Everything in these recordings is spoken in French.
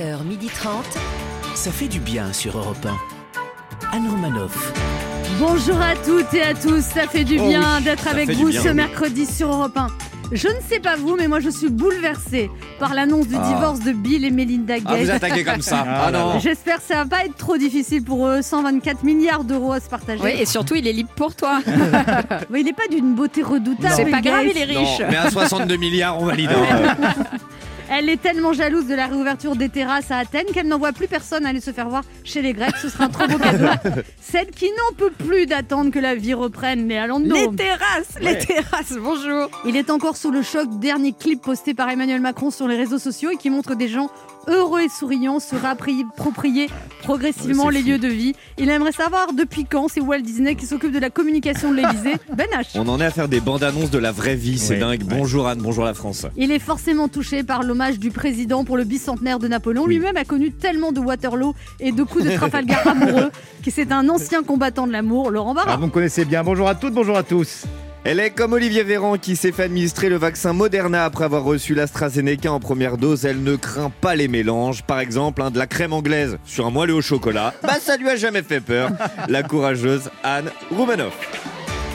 11h30. Ça fait du bien sur Europe 1. Anne Romanoff. Bonjour à toutes et à tous, ça fait du Oh bien oui, d'être avec vous bien, ce oui. mercredi sur Europe 1. Je ne sais pas vous, mais moi je suis bouleversée par l'annonce du Ah. divorce de Bill et Melinda Ah, vous Gates. attaquez comme ça. Ah, non. J'espère que ça va pas être trop difficile pour eux, 124 milliards d'euros à se partager. Oui, et surtout, il est libre pour toi. Mais il n'est pas d'une beauté redoutable. C'est pas grave, Gates. il est Non, riche. mais à 62 milliards, on valide. Elle est tellement jalouse de la réouverture des terrasses à Athènes qu'elle n'envoie plus personne aller se faire voir chez les Grecs. Ce sera un trop beau cadeau. Celle qui n'en peut plus d'attendre que la vie reprenne, les Alando. Les terrasses, les terrasses, bonjour. Il est encore sous le choc. Dernier clip posté par Emmanuel Macron sur les réseaux sociaux et qui montre des gens heureux et souriants se réapproprier progressivement Ouais, c'est les fou. lieux de vie. Il aimerait savoir depuis quand c'est Walt Disney qui s'occupe de la communication de l'Elysée. Ben H. On en est à faire des bandes annonces de la vraie vie, c'est Ouais, dingue. ouais. Bonjour Anne, bonjour la France. Il est forcément touché par l'hommage du président pour le bicentenaire de Napoléon. Lui-même a connu tellement de Waterloo et de coups de Trafalgar amoureux que c'est un ancien combattant de l'amour, Laurent Barra. Ah, vous me connaissez bien. Bonjour à toutes, bonjour à tous. Elle est comme Olivier Véran qui s'est fait administrer le vaccin Moderna après avoir reçu l'AstraZeneca en première dose. Elle ne craint pas les mélanges. Par exemple, hein, de la crème anglaise sur un moelleux au chocolat. Bah ça lui a jamais fait peur. La courageuse Anne Roumanoff.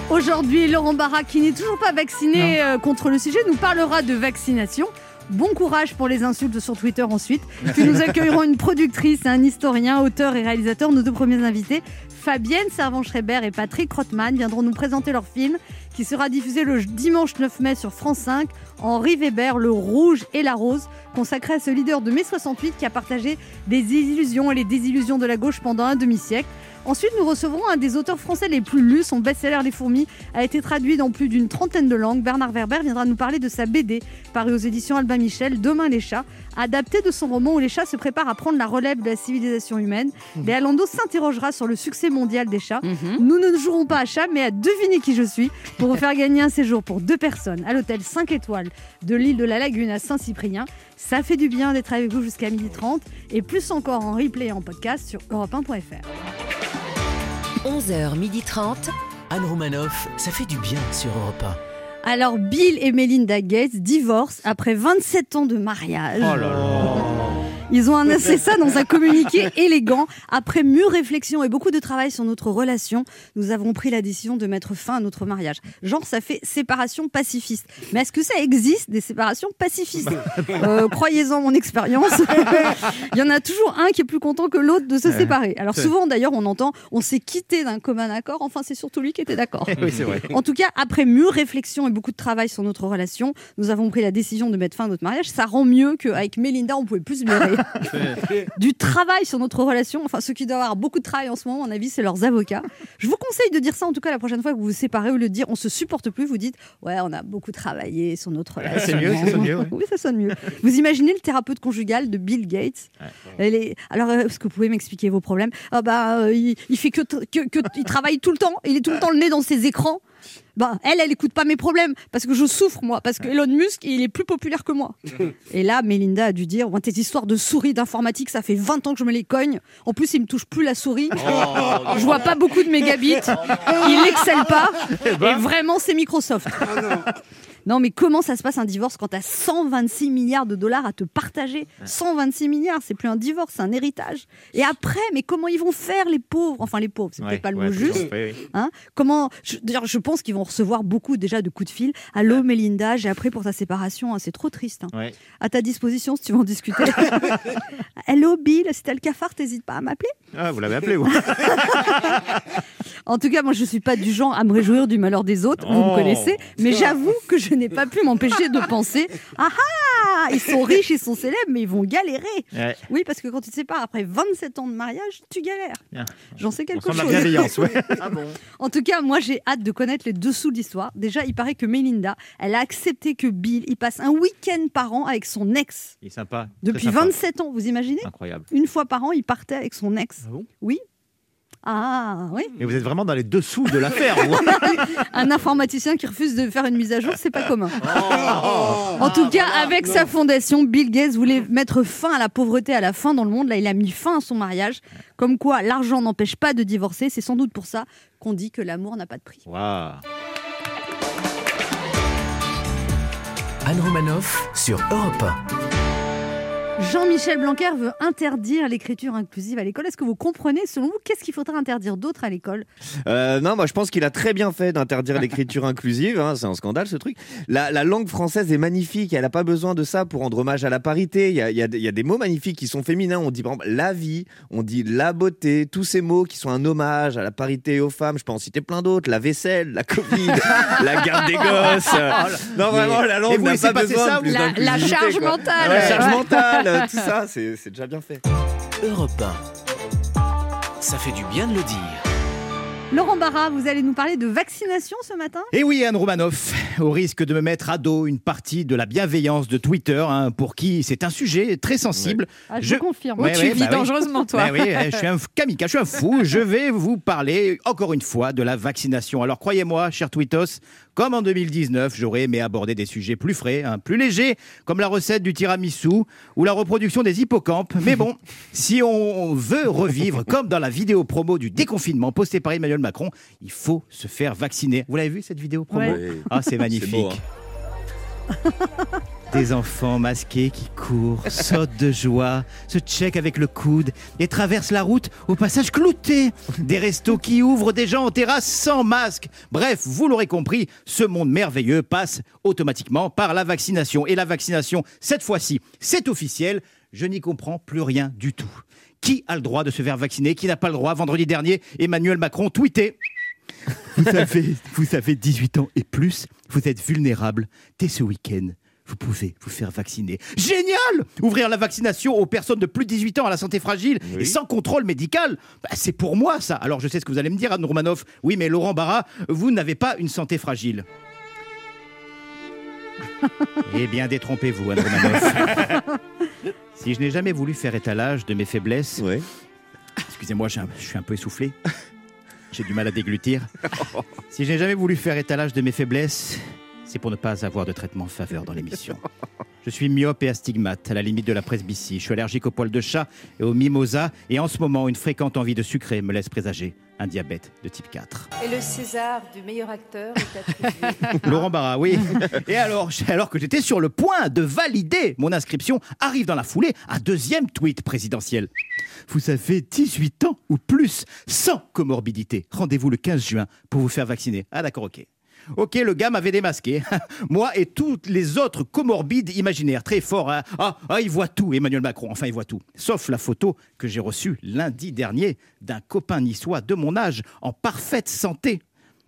Aujourd'hui, Laurent Barra, qui n'est toujours pas vacciné euh, contre le sujet, nous parlera de vaccination. Bon courage pour les insultes sur Twitter ensuite. Puis nous accueillerons une productrice, un historien, auteur et réalisateur. Nos deux premiers invités, Fabienne Servan-Schreiber et Patrick Rothman, viendront nous présenter leur film qui sera diffusé le dimanche 9 mai sur France 5. Henri Weber, Le Rouge et la Rose, consacré à ce leader de mai 68 qui a partagé des illusions et les désillusions de la gauche pendant un demi-siècle. Ensuite, nous recevrons un des auteurs français les plus lus. Son best-seller Les Fourmis a été traduit dans plus d'une trentaine de langues. Bernard Werber viendra nous parler de sa BD, parue aux éditions Albin Michel, Demain les chats, adapté de son roman où les chats se préparent à prendre la relève de la civilisation humaine. Léa Lando s'interrogera sur le succès mondial des chats. Nous ne jouerons pas à chat, mais à deviner qui je suis pour vous faire gagner un séjour pour deux personnes à l'hôtel 5 étoiles de l'île de la Lagune à Saint-Cyprien. Ça fait du bien d'être avec vous jusqu'à 12h30 et plus encore en replay et en podcast sur europe1.fr. 11h30. Anne Romanoff. Ça fait du bien sur Europe Alors, Bill et Melinda Gates divorcent après 27 ans de mariage. Oh là là. Ils ont annoncé ça dans un communiqué élégant. Après mûre réflexion et beaucoup de travail sur notre relation, nous avons pris la décision de mettre fin à notre mariage. Genre, ça fait séparation pacifiste. Mais est-ce que ça existe, des séparations pacifistes Euh, Croyez-en mon expérience. Il y en a toujours un qui est plus content que l'autre de se séparer. Alors souvent, d'ailleurs, on entend on s'est quitté d'un commun accord. Enfin, c'est surtout lui qui était d'accord. Oui, c'est vrai. En tout cas, après mûre réflexion et beaucoup de travail sur notre relation, nous avons pris la décision de mettre fin à notre mariage. Ça rend mieux qu'avec Mélinda, on pouvait plus se. Du travail sur notre relation. Enfin, ceux qui doivent avoir beaucoup de travail en ce moment, à mon avis, c'est leurs avocats. Je vous conseille de dire ça, en tout cas, la prochaine fois que vous vous séparez, au lieu de dire on se supporte plus, vous dites ouais, on a beaucoup travaillé sur notre relation. c'est mieux, ça sonne mieux, ouais. Oui, ça sonne mieux. Vous imaginez le thérapeute conjugal de Bill Gates? Elle est... Alors, euh, est-ce que vous pouvez m'expliquer vos problèmes? Ah bah, euh, il, il fait que, que, que- il travaille tout le temps. Il est tout le temps le nez dans ses écrans. Bah, elle, elle écoute pas mes problèmes parce que je souffre moi, parce que Elon Musk, il est plus populaire que moi. Et là, Melinda a dû dire, ouais, tes histoires de souris d'informatique, ça fait 20 ans que je me les cogne. En plus, il me touche plus la souris. je vois pas beaucoup de mégabits. Il excelle pas. Et vraiment, c'est Microsoft. Non, mais comment ça se passe un divorce quand tu as 126 milliards de dollars à te partager 126 milliards, c'est plus un divorce, c'est un héritage. Et après, mais comment ils vont faire les pauvres? Enfin, les pauvres, c'est Ouais, peut-être pas le ouais, mot juste. Oui. Hein Comment je- D'ailleurs, je pense qu'ils vont recevoir beaucoup déjà de coups de fil. Allô, Mélinda, j'ai appris pour ta séparation. hein, c'est trop triste. hein. Ouais. À ta disposition si tu veux en discuter. Hello, Bill, si t'as le cafard, t'hésites pas à m'appeler. Ah, vous l'avez appelé, vous En tout cas, moi, je suis pas du genre à me réjouir du malheur des autres. Vous me connaissez. Mais j'avoue que je n'ai pas pu m'empêcher de penser Ah ah Ils sont riches, ils sont célèbres, mais ils vont galérer. Ouais. Oui, parce que quand tu te sépares après 27 ans de mariage, tu galères. J'en sais quelque de la chose. bienveillance, ouais. En tout cas, moi, j'ai hâte de connaître les dessous de l'histoire. Déjà, il paraît que Melinda, elle a accepté que Bill, il passe un week-end par an avec son ex. Il est sympa. Depuis sympa. 27 ans, vous imaginez? Incroyable. Une fois par an, il partait avec son ex. Ah bon? Oui. Ah, oui. Mais vous êtes vraiment dans les dessous de l'affaire, vous. Un informaticien qui refuse de faire une mise à jour, c'est pas commun. en tout cas, avec sa fondation, Bill Gates voulait mettre fin à la pauvreté à la fin dans le monde. Là, il a mis fin à son mariage. Comme quoi, l'argent n'empêche pas de divorcer. C'est sans doute pour ça qu'on dit que l'amour n'a pas de prix. Waouh. Anne Romanoff sur Europe Jean-Michel Blanquer veut interdire l'écriture inclusive à l'école. Est-ce que vous comprenez, selon vous, qu'est-ce qu'il faudrait interdire d'autre à l'école? Euh, non, moi je pense qu'il a très bien fait d'interdire l'écriture inclusive. hein, c'est un scandale ce truc. La, la langue française est magnifique. Elle n'a pas besoin de ça pour rendre hommage à la parité. Il y a, il y a- il y a des mots magnifiques qui sont féminins. On dit par exemple la vie, on dit la beauté. Tous ces mots qui sont un hommage à la parité et aux femmes. Je peux en citer plein d'autres. La vaisselle, la Covid, la garde des gosses. Non, vraiment, la langue n'a pas besoin ça, de plus La- charge quoi. mentale. Ouais, La charge mentale, euh, tout ça, c'est déjà bien fait. Europe 1. Ça fait du bien de le dire. Laurent Barra, vous allez nous parler de vaccination ce matin? Et oui, Anne Romanoff, au risque de me mettre à dos une partie de la bienveillance de Twitter, hein, pour qui c'est un sujet très sensible. ah, Je confirme. Ouais, tu ouais, vis bah dangereusement, toi. Ben oui, je suis un kamika, je suis un fou. Je vais vous parler encore une fois de la vaccination. Alors croyez-moi, cher Twitos, comme en 2019, j'aurais aimé aborder des sujets plus frais, hein, plus légers, comme la recette du tiramisu ou la reproduction des hippocampes. Mais bon, si on veut revivre comme dans la vidéo promo du déconfinement postée par Emmanuel Macron, il faut se faire vacciner. Vous l'avez vu cette vidéo promo? Ouais. Ah, c'est magnifique. Des enfants masqués qui courent, sautent de joie, se checkent avec le coude et traversent la route au passage clouté. Des restos qui ouvrent, des gens en terrasse sans masque. Bref, vous l'aurez compris, ce monde merveilleux passe automatiquement par la vaccination. Et la vaccination, cette fois-ci, c'est officiel. Je n'y comprends plus rien du tout. Qui a le droit de se faire vacciner? Qui n'a pas le droit? Vendredi dernier, Emmanuel Macron tweetait vous avez, vous avez 18 ans et plus, vous êtes vulnérable. Dès ce week-end, vous pouvez vous faire vacciner. Génial Ouvrir la vaccination aux personnes de plus de 18 ans à la santé fragile Oui. et sans contrôle médical, bah, c'est pour moi ça. Alors je sais ce que vous allez me dire, Anne Romanoff. Oui, mais Laurent Barra, vous n'avez pas une santé fragile. eh bien, détrompez-vous, Anne Romanoff. si je n'ai jamais voulu faire étalage de mes faiblesses, Ouais. Excusez-moi, je suis un peu essoufflé. J'ai du mal à déglutir. Si je n'ai jamais voulu faire étalage de mes faiblesses, c'est pour ne pas avoir de traitement en faveur dans l'émission. Je suis myope et astigmate, à la limite de la presbytie. Je suis allergique aux poils de chat et aux mimosas. Et en ce moment, une fréquente envie de sucrer me laisse présager un diabète de type 4. Et le César du meilleur acteur est attribué. Laurent Barra, oui. Et alors, alors que j'étais sur le point de valider mon inscription, arrive dans la foulée un deuxième tweet présidentiel. Vous avez 18 ans ou plus, sans comorbidité. Rendez-vous le 15 juin pour vous faire vacciner. Ah d'accord, ok. Ok, le gars m'avait démasqué. Moi et toutes les autres comorbides imaginaires. Très fort. hein. Ah, ah, il voit tout, Emmanuel Macron. Enfin, il voit tout. Sauf la photo que j'ai reçue lundi dernier d'un copain niçois de mon âge, en parfaite santé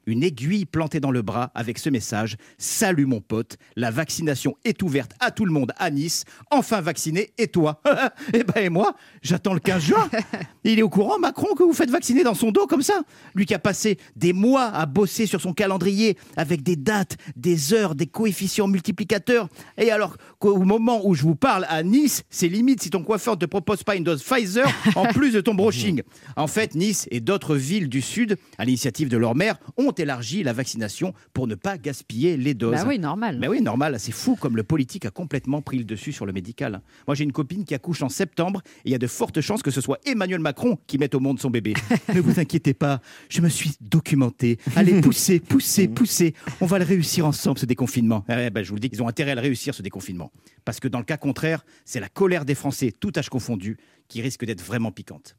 une aiguille plantée dans le bras avec ce message Salut mon pote, la vaccination est ouverte à tout le monde à Nice. Enfin vacciné, et toi? Eh ben et moi, j'attends le 15 juin. Il est au courant, Macron, que vous faites vacciner dans son dos comme ça? Lui qui a passé des mois à bosser sur son calendrier avec des dates, des heures, des coefficients multiplicateurs. Et alors qu'au moment où je vous parle à Nice, c'est limite si ton coiffeur ne te propose pas une dose Pfizer en plus de ton brushing. En fait, Nice et d'autres villes du Sud, à l'initiative de leur maire, ont élargi la vaccination pour ne pas gaspiller les doses. Bah oui, normal. Ben oui, normal, c'est fou comme le politique a complètement pris le dessus sur le médical. Moi, j'ai une copine qui accouche en septembre et il y a de fortes chances que ce soit Emmanuel Macron qui mette au monde son bébé. ne vous inquiétez pas, je me suis documenté. Allez, poussez, poussez, poussez. On va le réussir ensemble, ce déconfinement. Eh ben, je vous le dis qu'ils ont intérêt à le réussir, ce déconfinement. Parce que dans le cas contraire, c'est la colère des Français, tout âge confondu, qui risque d'être vraiment piquante.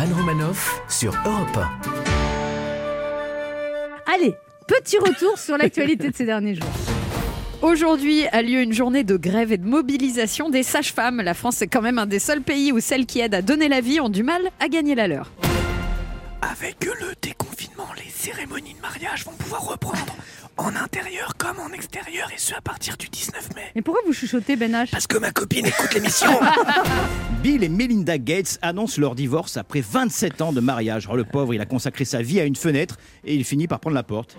Anne Romanoff sur Europe 1. Allez, petit retour sur l'actualité de ces derniers jours. Aujourd'hui a lieu une journée de grève et de mobilisation des sages-femmes. La France est quand même un des seuls pays où celles qui aident à donner la vie ont du mal à gagner la leur. Avec le déconfinement, les cérémonies de mariage vont pouvoir reprendre en intérieur comme en extérieur et ce à partir du 19 mai. Et pourquoi vous chuchotez, Ben H Parce que ma copine écoute l'émission. Bill et Melinda Gates annoncent leur divorce après 27 ans de mariage. Oh, le pauvre, il a consacré sa vie à une fenêtre et il finit par prendre la porte.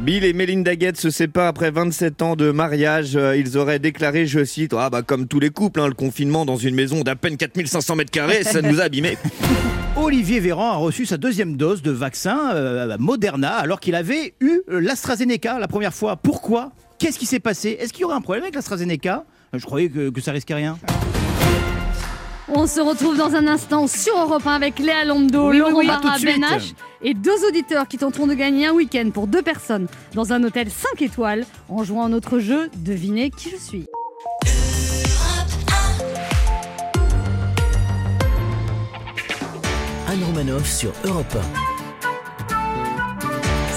Bill et Melinda Gates se séparent après 27 ans de mariage. Euh, Ils auraient déclaré, je cite, ah bah comme tous les couples, hein, le confinement dans une maison d'à peine 4500 mètres carrés, ça nous a abîmés. Olivier Véran a reçu sa deuxième dose de vaccin euh, Moderna alors qu'il avait eu euh, l'AstraZeneca la première fois. Pourquoi? Qu'est-ce qui s'est passé? Est-ce qu'il y aurait un problème avec l'AstraZeneca? Je croyais que, que ça risquait rien. On se retrouve dans un instant sur Europe 1 avec Léa Londo, Oui, Laurent oui, Barra. Ben H et deux auditeurs qui tenteront de gagner un week-end pour deux personnes dans un hôtel 5 étoiles en jouant à notre jeu Devinez qui je suis. Anne Romanoff sur Europe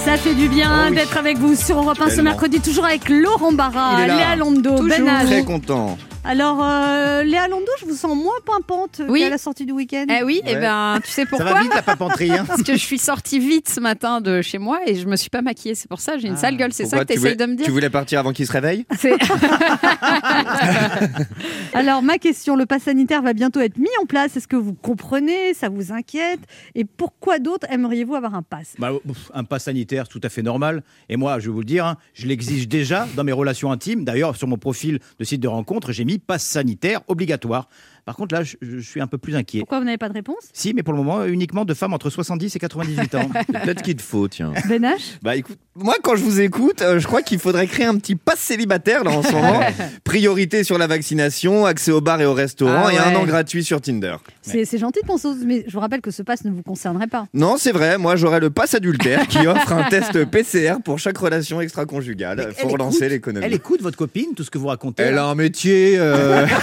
Ça fait du bien Oh oui. d'être avec vous sur Europe 1 ce mercredi, toujours avec Laurent Barra. Léa Londo. Ben H. Très content. Alors, euh, Léa Londo, je vous sens moins pimpante Oui. qu'à la sortie du week-end. Eh oui, et Ouais. ben, tu sais Ça pourquoi va vite la papenterie. Hein Parce que je suis sortie vite ce matin de chez moi et je me suis pas maquillée. C'est pour ça, j'ai une Ah. sale gueule. C'est ça que tu voulais- essayes de me dire Tu voulais partir avant qu'il se réveille? C'est- Alors, ma question, le pass sanitaire va bientôt être mis en place. Est-ce que vous comprenez? Ça vous inquiète? Et pourquoi d'autres aimeriez-vous avoir un pass? Bah, un pass sanitaire, tout à fait normal. Et moi, je vais vous le dire, hein, je l'exige déjà dans mes relations intimes. D'ailleurs, sur mon profil de site de rencontre, j'ai mis pass sanitaire obligatoire. Par contre, là, je, je suis un peu plus inquiet. Pourquoi vous n'avez pas de réponse? Si, mais pour le moment, uniquement de femmes entre 70 et 98 ans. Peut-être qu'il te faut, tiens. Ben H Bah écoute, moi quand je vous écoute, euh, je crois qu'il faudrait créer un petit pass célibataire là en ce moment. Priorité sur la vaccination, accès au bar et au restaurant Ah et un ouais. an gratuit sur Tinder. C'est gentil de penser aux autres, mais je vous rappelle que ce pass ne vous concernerait pas. Non, c'est vrai, moi j'aurais le pass adultère qui offre un test PCR pour chaque relation extra-conjugale. Faut elle relancer l'économie. Elle écoute votre copine, tout ce que vous racontez. Elle là a un métier. euh,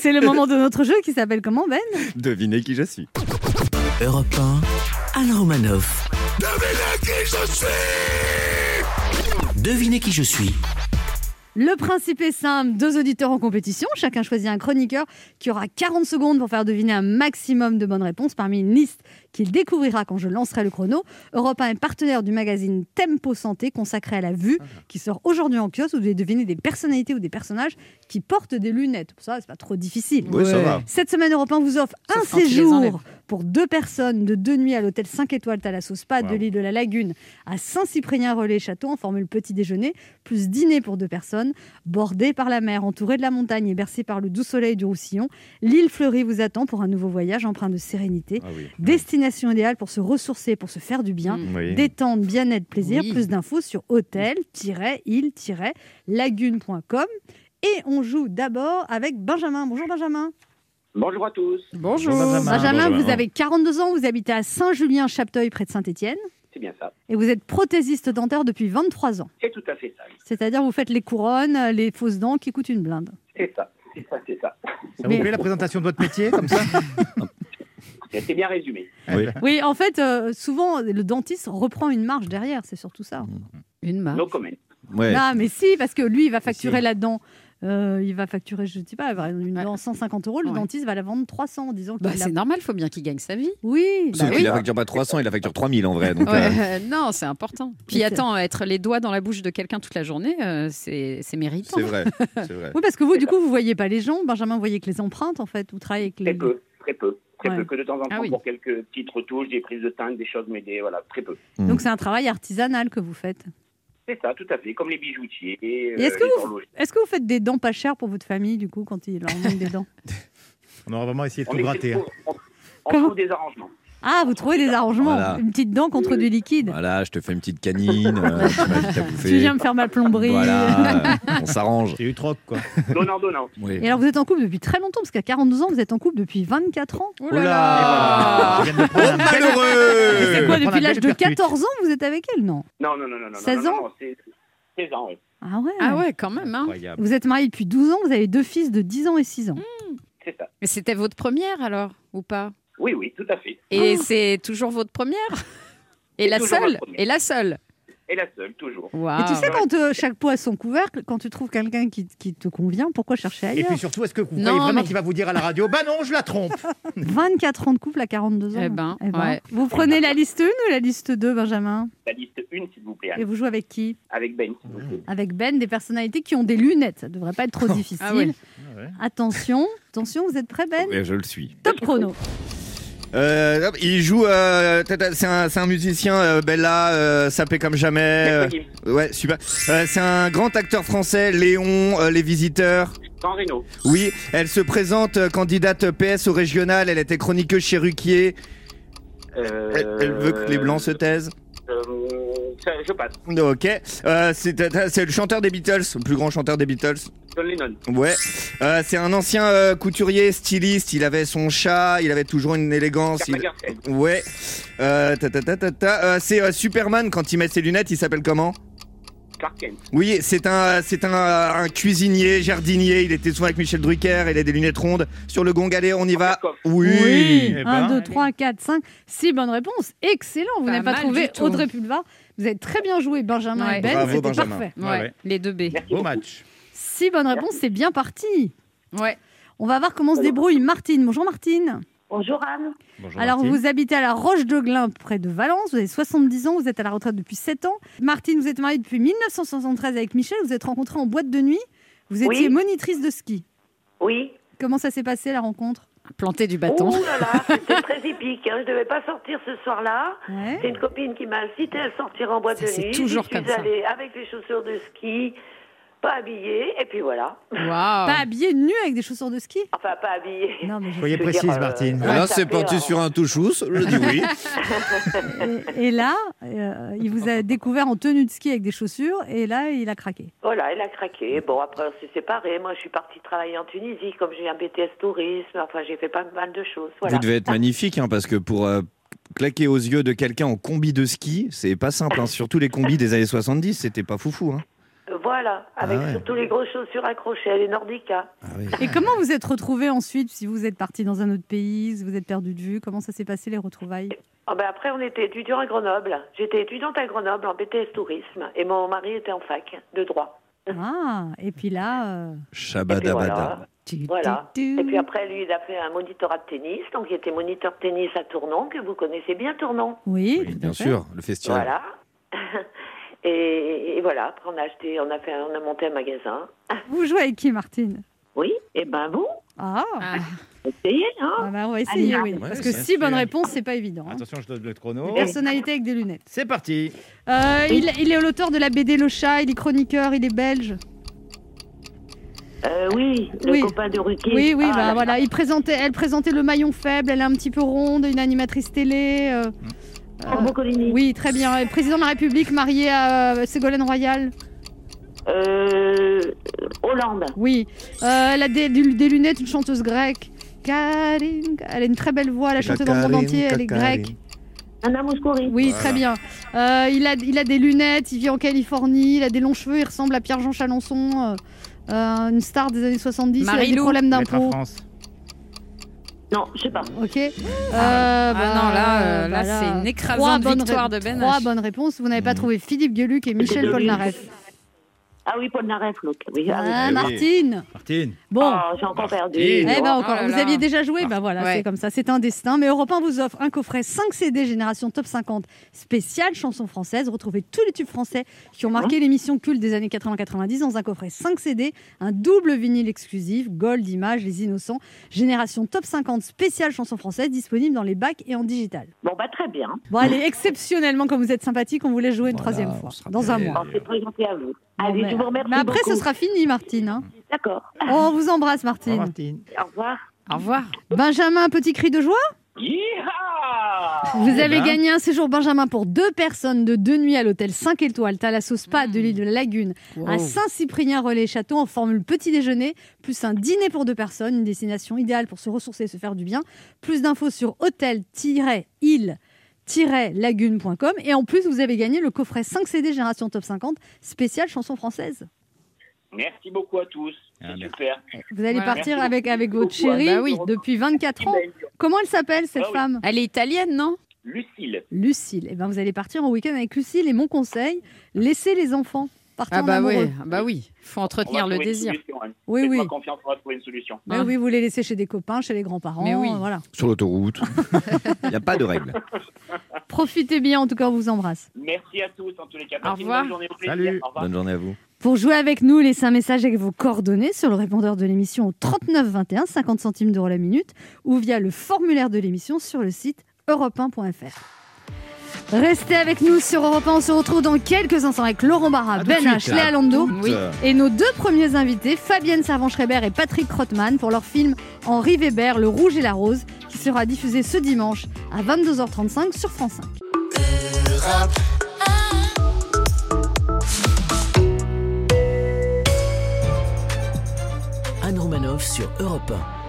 C'est le moment de notre jeu qui s'appelle comment, Ben? Devinez qui je suis. Europe 1, Anne Romanoff. Devinez qui je suis. Le principe est simple, deux auditeurs en compétition, chacun choisit un chroniqueur qui aura 40 secondes pour faire deviner un maximum de bonnes réponses parmi une liste qu'il découvrira quand je lancerai le chrono. Europe 1 est partenaire du magazine Tempo Santé consacré à la vue qui sort aujourd'hui en kiosque. Vous devez deviner des personnalités ou des personnages qui portent des lunettes. Ça, c'est pas trop difficile. Oui, ça va. Cette semaine, Europe 1 vous offre un séjour pour deux personnes de deux nuits à l'hôtel 5 étoiles Thalasso Spa de Wow. l'île de la Lagune à Saint-Cyprien-Relais-Château en formule petit déjeuner, plus dîner pour deux personnes, bordé par la mer, entouré de la montagne et bercé par le doux soleil du Roussillon. L'île fleurie vous attend pour un nouveau voyage empreint de sérénité. Ah oui. Destination idéale pour se ressourcer, pour se faire du bien. Oui. Détente, bien-être, plaisir. Oui. Plus d'infos sur hôtel-île-lagune.com. Et on joue d'abord avec Benjamin. Bonjour Benjamin. Bonjour à tous, Bonjour. Benjamin. Benjamin, vous avez 42 ans, vous habitez à Saint-Julien-Chapteuil, près de Saint-Étienne, c'est bien ça. et vous êtes prothésiste dentaire depuis 23 ans. C'est tout à fait ça. C'est-à-dire vous faites les couronnes, les fausses dents qui coûtent une blinde. C'est ça, c'est ça, c'est ça. Ça Mais- vous plaît la présentation de votre métier comme ça? C'est bien résumé. Oui. Oui, en fait, euh, souvent, le dentiste reprend une marge derrière, c'est surtout ça. Une. No comment. Ouais. Non, mais si, parce que lui, il va facturer Si. dent. euh, il va facturer, je ne sais pas, une Ouais. dent 150 euros, le Ouais. dentiste va la vendre 300 en disant qu'il Bah, a- c'est normal, faut bien qu'il gagne sa vie. Oui, Sauf Bah qu'il oui. la facture pas 300, il la facture 3000 en vrai. Donc, Ouais, euh, euh, non, c'est important. Puis attends, être les doigts dans la bouche de quelqu'un toute la journée, euh, c'est c'est méritant. c'est vrai. C'est vrai. oui, parce que vous, du coup, vous voyez pas les gens. Benjamin, vous voyez que les empreintes, en fait. Vous travaillez avec les. Très peu, très peu. Très Ouais. peu que de temps en temps Ah oui. pour quelques petites retouches, des prises de teinte, des choses, mais des, voilà, très peu. Donc c'est un travail artisanal que vous faites. C'est ça, tout à fait, comme les bijoutiers, euh, est-ce que les vous-. Est-ce que vous faites des dents pas chères pour votre famille, du coup, quand il leur manque des dents? On aura vraiment essayé de On, tout gratter. hein. on- on trouve des arrangements. Ah, vous trouvez des arrangements Voilà. Une petite dent contre du liquide Voilà, je te fais une petite canine. euh, tu viens me faire ma plomberie Voilà, euh, on s'arrange. J'ai eu troc, quoi. Donnant, donnant. Oui. Et alors, vous êtes en couple depuis très longtemps, parce qu'à 42 ans, vous êtes en couple depuis 24 ans. Oh Oh là là là Je viens de me prendre un bel- C'est Malheureux quoi, depuis l'âge de percute. 14 ans, vous êtes avec elle? Non. Non, non, non, non, non. 16 non, non, ans? non, c'est 16 ans, oui. Ah ouais Ah ouais, quand même. Hein. Incroyable. Vous êtes mariés depuis 12 ans, vous avez deux fils de 10 ans et 6 ans. C'est ça. Mais c'était votre première alors, ou pas? Oui, oui, tout à fait. Et c'est toujours votre première Et la seule. Et la seule Et la seule, toujours. Et tu sais, quand euh, chaque pot a son couvercle, quand tu trouves quelqu'un qui, qui te convient, pourquoi chercher Et ailleurs puis surtout, est-ce que vous Non, croyez vraiment mais- qu'il va vous dire à la radio Bah non, je la trompe 24 ans de couple à 42 ans. Eh ben, ouais. Vous prenez la liste 1 ou la liste 2, Benjamin? La liste 1, s'il vous plaît, Et vous jouez avec qui? Avec Ben, s'il vous plaît. Avec Ben, des personnalités qui ont des lunettes. Ça devrait pas être trop difficile. Ah ouais. Attention, attention, vous êtes prêts, Ben? Oui, je le suis. Top chrono. Euh, il joue. euh, c'est un, un musicien, euh, Bella, euh, sapé comme jamais. euh, ouais, super. Euh, c'est un grand acteur français, Léon, euh, Les Visiteurs. Jean Reno. Oui, elle se présente candidate PS au régional. Elle était chroniqueuse chez Ruquier. Euh, Elle, elle veut que les blancs se taisent. Euh, je passe. Ok. Euh, c'est c'est le chanteur des Beatles, le plus grand chanteur des Beatles. John Lennon. Ouais. Euh, c'est un ancien euh, couturier, styliste. Il avait son chat, il avait toujours une élégance. Il-. Ouais. Euh, ta, ta, ta, ta, ta. Euh, c'est euh, Superman quand il met ses lunettes. Il s'appelle comment? Clark Kent. Oui, c'est un, c'est un, un cuisinier, jardinier. Il était souvent avec Michel Drucker. Il a des lunettes rondes. Sur le gong, allez, on y va. Oui. Eh 1, ben. 2, 3, 4, 5, 6 bonnes réponses. Excellent. Vous Pas n'avez pas trouvé. Audrey Pulvar. Vous avez très bien joué, Benjamin Ouais. et Ben. Bravo, C'était Benjamin. parfait. Ouais, Ouais, ouais. les deux B. Merci Beau beaucoup. match. 6 bonnes réponses, c'est bien parti. Ouais. On va voir comment se débrouille Martine. Bonjour Martine. Bonjour Anne. Bonjour, Alors, Martine. vous habitez à la Roche de Glin, près de Valence. Vous avez 70 ans, vous êtes à la retraite depuis 7 ans. Martine, vous êtes mariée depuis 1973 avec Michel. Vous êtes rencontrés en boîte de nuit. Vous étiez Oui. monitrice de ski. Oui. Comment ça s'est passé la rencontre? Planter du bâton. Oh là là, c'était très épique. Hein. Je devais pas sortir ce soir-là. Ouais. C'est une copine qui m'a incité à sortir en boîte Ça, de c'est nuit. toujours J'y suis comme ça. avec les chaussures de ski, pas habillée, et puis voilà. Pas habillée nu avec des chaussures de ski? Enfin, pas habillée. Non, mais je- Soyez Je veux précise, dire, euh, Martine. ouais. Là, c'est parti euh, sur un touchous. Je dis oui. Et, et là, euh, il vous a découvert en tenue de ski avec des chaussures, et là, il a craqué. Voilà, elle a craqué. Bon, après, on s'est séparés. Moi, je suis partie travailler en Tunisie, comme j'ai un BTS tourisme. Enfin, j'ai fait pas mal de choses. Voilà. Vous devez être magnifique, hein, parce que pour euh, claquer aux yeux de quelqu'un en combi de ski, c'est pas simple. hein. Surtout les combis des années 70, c'était pas foufou. Hein. Voilà, avec Ah ouais. surtout les grosses chaussures accrochées, les Nordica. Ah oui. Et comment vous êtes retrouvés ensuite Si vous êtes parti dans un autre pays, si vous êtes perdu de vue, comment ça s'est passé les retrouvailles? Ah ben après, on était étudiants à Grenoble. J'étais étudiante à Grenoble en BTS tourisme et mon mari était en fac de droit. Ah, et puis là. euh, Shabadabada. voilà. Et puis après, lui, il a fait un monitorat de tennis. Donc, il était moniteur de tennis à Tournon, que vous connaissez bien, Tournon. Oui, bien fait. sûr, le festival. Voilà. et, et voilà, après, on a acheté, on a, fait, on a monté un magasin. Vous jouez avec qui, Martine? Oui, et ben vous, Ah, Ah, essayez, hein ah bah, on va essayer, Allez, oui. ouais, Parce que si bonnes sûr. réponses, c'est pas évident. hein. Attention, je donne le chrono. Une personnalité avec des lunettes. C'est parti. Euh, il, il est l'auteur de la BD Le Chat, il est chroniqueur, il est belge. Euh, Oui, le Oui. copain de Ruquier. Oui, oui, Ah, bah voilà. Il présentait, elle présentait le maillon faible, elle est un petit peu ronde, une animatrice télé. euh, Boccolini. oui, très bien. Et Président de la République, marié à euh, Ségolène Royal. Euh, Hollande. Oui. Euh, elle a des, lunettes, une chanteuse grecque. Karine, elle a une très belle voix, elle a chanté dans le monde entier, elle est grecque. Anna Mouskouri. Oui, très bien. Euh, il, a, il a des lunettes, il vit en Californie, il a des longs cheveux, il ressemble à Pierre-Jean Chalençon, une star des années 70. il a des problèmes. Non, je sais pas. Ok. Euh, Ah bah, non, là, euh, là, voilà. c'est une écrasante victoire de Ben Trois bonnes réponses. Vous n'avez pas trouvé Philippe Gueluc et Michel. Polnareff. Ah oui, Paul Naref. Oui, ah, oui. Ah, Eh oui. Martine. Martine. Bon. Oh, j'ai encore perdu. Eh ben Oh. encore, Oh là vous aviez déjà joué, bah voilà, Ouais. c'est comme ça, c'est un destin. Mais Europe 1 vous offre un coffret 5 CD Génération Top 50 spécial chansons françaises. Retrouvez tous les tubes français qui ont marqué l'émission culte des années 80-90 dans un coffret 5 CD, un double vinyle exclusif, Gold, Images, Les Innocents, Génération Top 50 spécial chansons françaises, disponible dans les bacs et en digital. Bon, bah très bien. Bon, allez, exceptionnellement, comme vous êtes sympathique, on voulait jouer une Voilà, troisième fois, dans un mois. C'est très gentil à vous. Allez, mais- je vous remercie Mais après, beaucoup. ce sera fini, Martine. hein. D'accord. On vous embrasse, Au revoir, Martine. Au revoir. Au revoir. Benjamin, un petit cri de joie? Yeehaw Vous avez ben. gagné un séjour Benjamin pour deux personnes de deux nuits à l'hôtel 5 étoiles Thalasso Spa de l'île de la Lagune à Saint-Cyprien-Relais-Château en formule petit déjeuner, plus un dîner pour deux personnes, une destination idéale pour se ressourcer et se faire du bien. Plus d'infos sur hôtel-île-lagune.com et en plus vous avez gagné le coffret 5 CD Génération Top 50 spécial chanson française. Merci beaucoup à tous. C'est Ah, merci. super. Vous allez partir avec, avec votre beaucoup. chérie Ah bah oui. depuis 24 ans. Comment elle s'appelle cette Ah oui. femme? Elle est italienne, non? Lucille. Lucille. Et ben vous allez partir en week-end avec Lucille et mon conseil, laissez les enfants partir Ah en bah amoureux. oui, ah bah oui. Faut On va entretenir le désir. solution, Anne. Oui, oui. confiance, on va trouver une solution. Mais Ah. oui, vous les laissez chez des copains, chez les grands-parents. Mais oui. euh, Voilà. Sur l'autoroute. Il n'y a pas de règle. Profitez bien, en tout cas, on vous embrasse. Merci à tous en tous les cas. Au revoir. bonne journée au plaisir. Salut. Au revoir. Bonne journée à vous. Pour jouer avec nous, laissez un message avec vos coordonnées sur le répondeur de l'émission au 39 21, 50 centimes d'euros la minute, ou via le formulaire de l'émission sur le site europe1.fr. Restez avec nous sur Europe 1. On se retrouve dans quelques instants avec Laurent Barra, À Ben. H, Léa Lando. Oui. Et nos deux premiers invités, Fabienne Servan-Schreiber et Patrick Crottman, pour leur film Henri Weber, Le Rouge et la Rose, qui sera diffusé ce dimanche à 22h35 sur France 5. Romanoff sur Europe 1.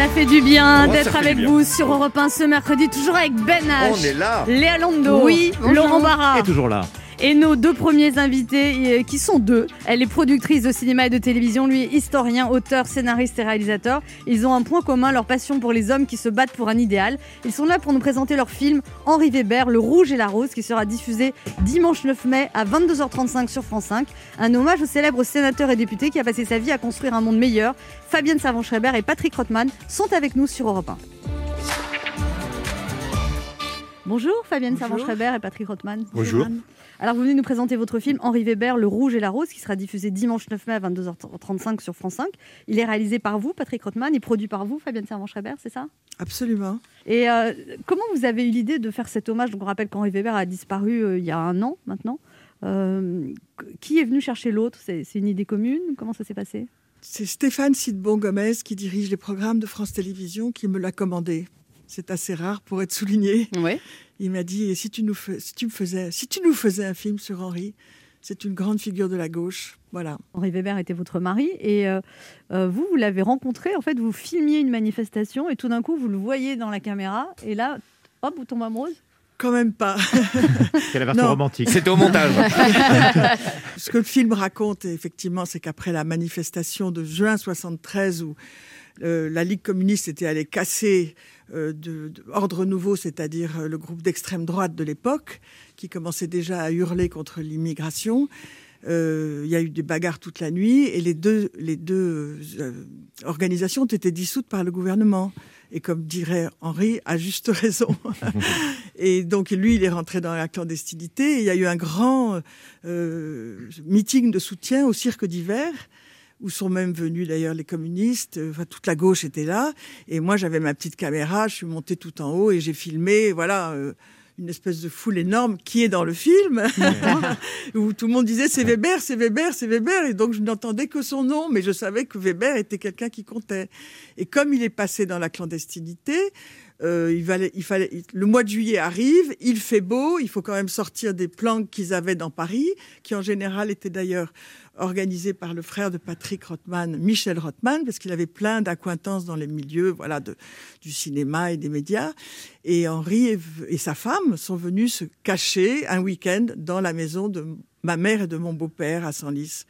Ça fait du bien d'être avec bien. vous sur Europe 1 ce mercredi, toujours avec Ben H, On est là. Léa Lando, Oui, bonjour. Laurent Barra Et toujours là. Et nos deux premiers invités euh, qui sont deux. Elle est productrice de cinéma et de télévision, lui est historien, auteur, scénariste et réalisateur. Ils ont un point commun, leur passion pour les hommes qui se battent pour un idéal. Ils sont là pour nous présenter leur film Henri Weber, Le Rouge et la Rose, qui sera diffusé dimanche 9 mai à 22h35 sur France 5. Un hommage au célèbre sénateur et député qui a passé sa vie à construire un monde meilleur. Fabienne Servan-Schreiber et Patrick Rothman sont avec nous sur Europe 1. Bonjour Fabienne Servan-Schreiber et Patrick Rothman. Bonjour. Alors vous venez nous présenter votre film Henri Weber, Le Rouge et la Rose, qui sera diffusé dimanche 9 mai à 22h35 sur France 5. Il est réalisé par vous, Patrick Rothman, et produit par vous, Fabienne Servan-Schreiber, c'est ça? Absolument. Et euh, comment vous avez eu l'idée de faire cet hommage? Donc on rappelle qu'Henri Weber a disparu euh, il y a un an maintenant. Euh, qui est venu chercher l'autre? C'est c'est une idée commune? Comment ça s'est passé? C'est Stéphane Sidbon Gomez qui dirige les programmes de France Télévisions qui me l'a commandé. C'est assez rare pour être souligné. Ouais. Il m'a dit si tu nous fais- si tu me faisais si tu nous faisais un film sur Henri, c'est une grande figure de la gauche. Voilà. Henri Weber était votre mari et euh, euh, vous, vous l'avez rencontré. En fait, vous filmiez une manifestation et tout d'un coup, vous le voyez dans la caméra et là, hop, vous tombez amoureuse? Quand même pas. C'est la version Non. romantique. C'était au montage. Ce que le film raconte, effectivement, c'est qu'après la manifestation de juin 73, où euh, la Ligue communiste était allée casser euh, de, de Ordre Nouveau, c'est-à-dire euh, le groupe d'extrême droite de l'époque, qui commençait déjà à hurler contre l'immigration. Euh, Il y a eu des bagarres toute la nuit et les deux, les deux euh, organisations ont été dissoutes par le gouvernement. Et comme dirait Henri, à juste raison. et donc lui, il est rentré dans la clandestinité. Et il y a eu un grand euh, meeting de soutien au cirque d'hiver où sont même venus d'ailleurs les communistes, enfin, toute la gauche était là, et moi j'avais ma petite caméra, je suis montée tout en haut et j'ai filmé, voilà, euh, une espèce de foule énorme qui est dans le film, où tout le monde disait c'est Weber, c'est Weber, c'est Weber, et donc je n'entendais que son nom, mais je savais que Weber était quelqu'un qui comptait. Et comme il est passé dans la clandestinité, euh, il fallait, il fallait, le mois de juillet arrive, il fait beau, il faut quand même sortir des plans qu'ils avaient dans Paris, qui en général étaient d'ailleurs organisés par le frère de Patrick Rothman, Michel Rothman, parce qu'il avait plein d'acquaintances dans les milieux, voilà, de, du cinéma et des médias. Et Henri et, et sa femme sont venus se cacher un week-end dans la maison de ma mère et de mon beau-père à Senlis.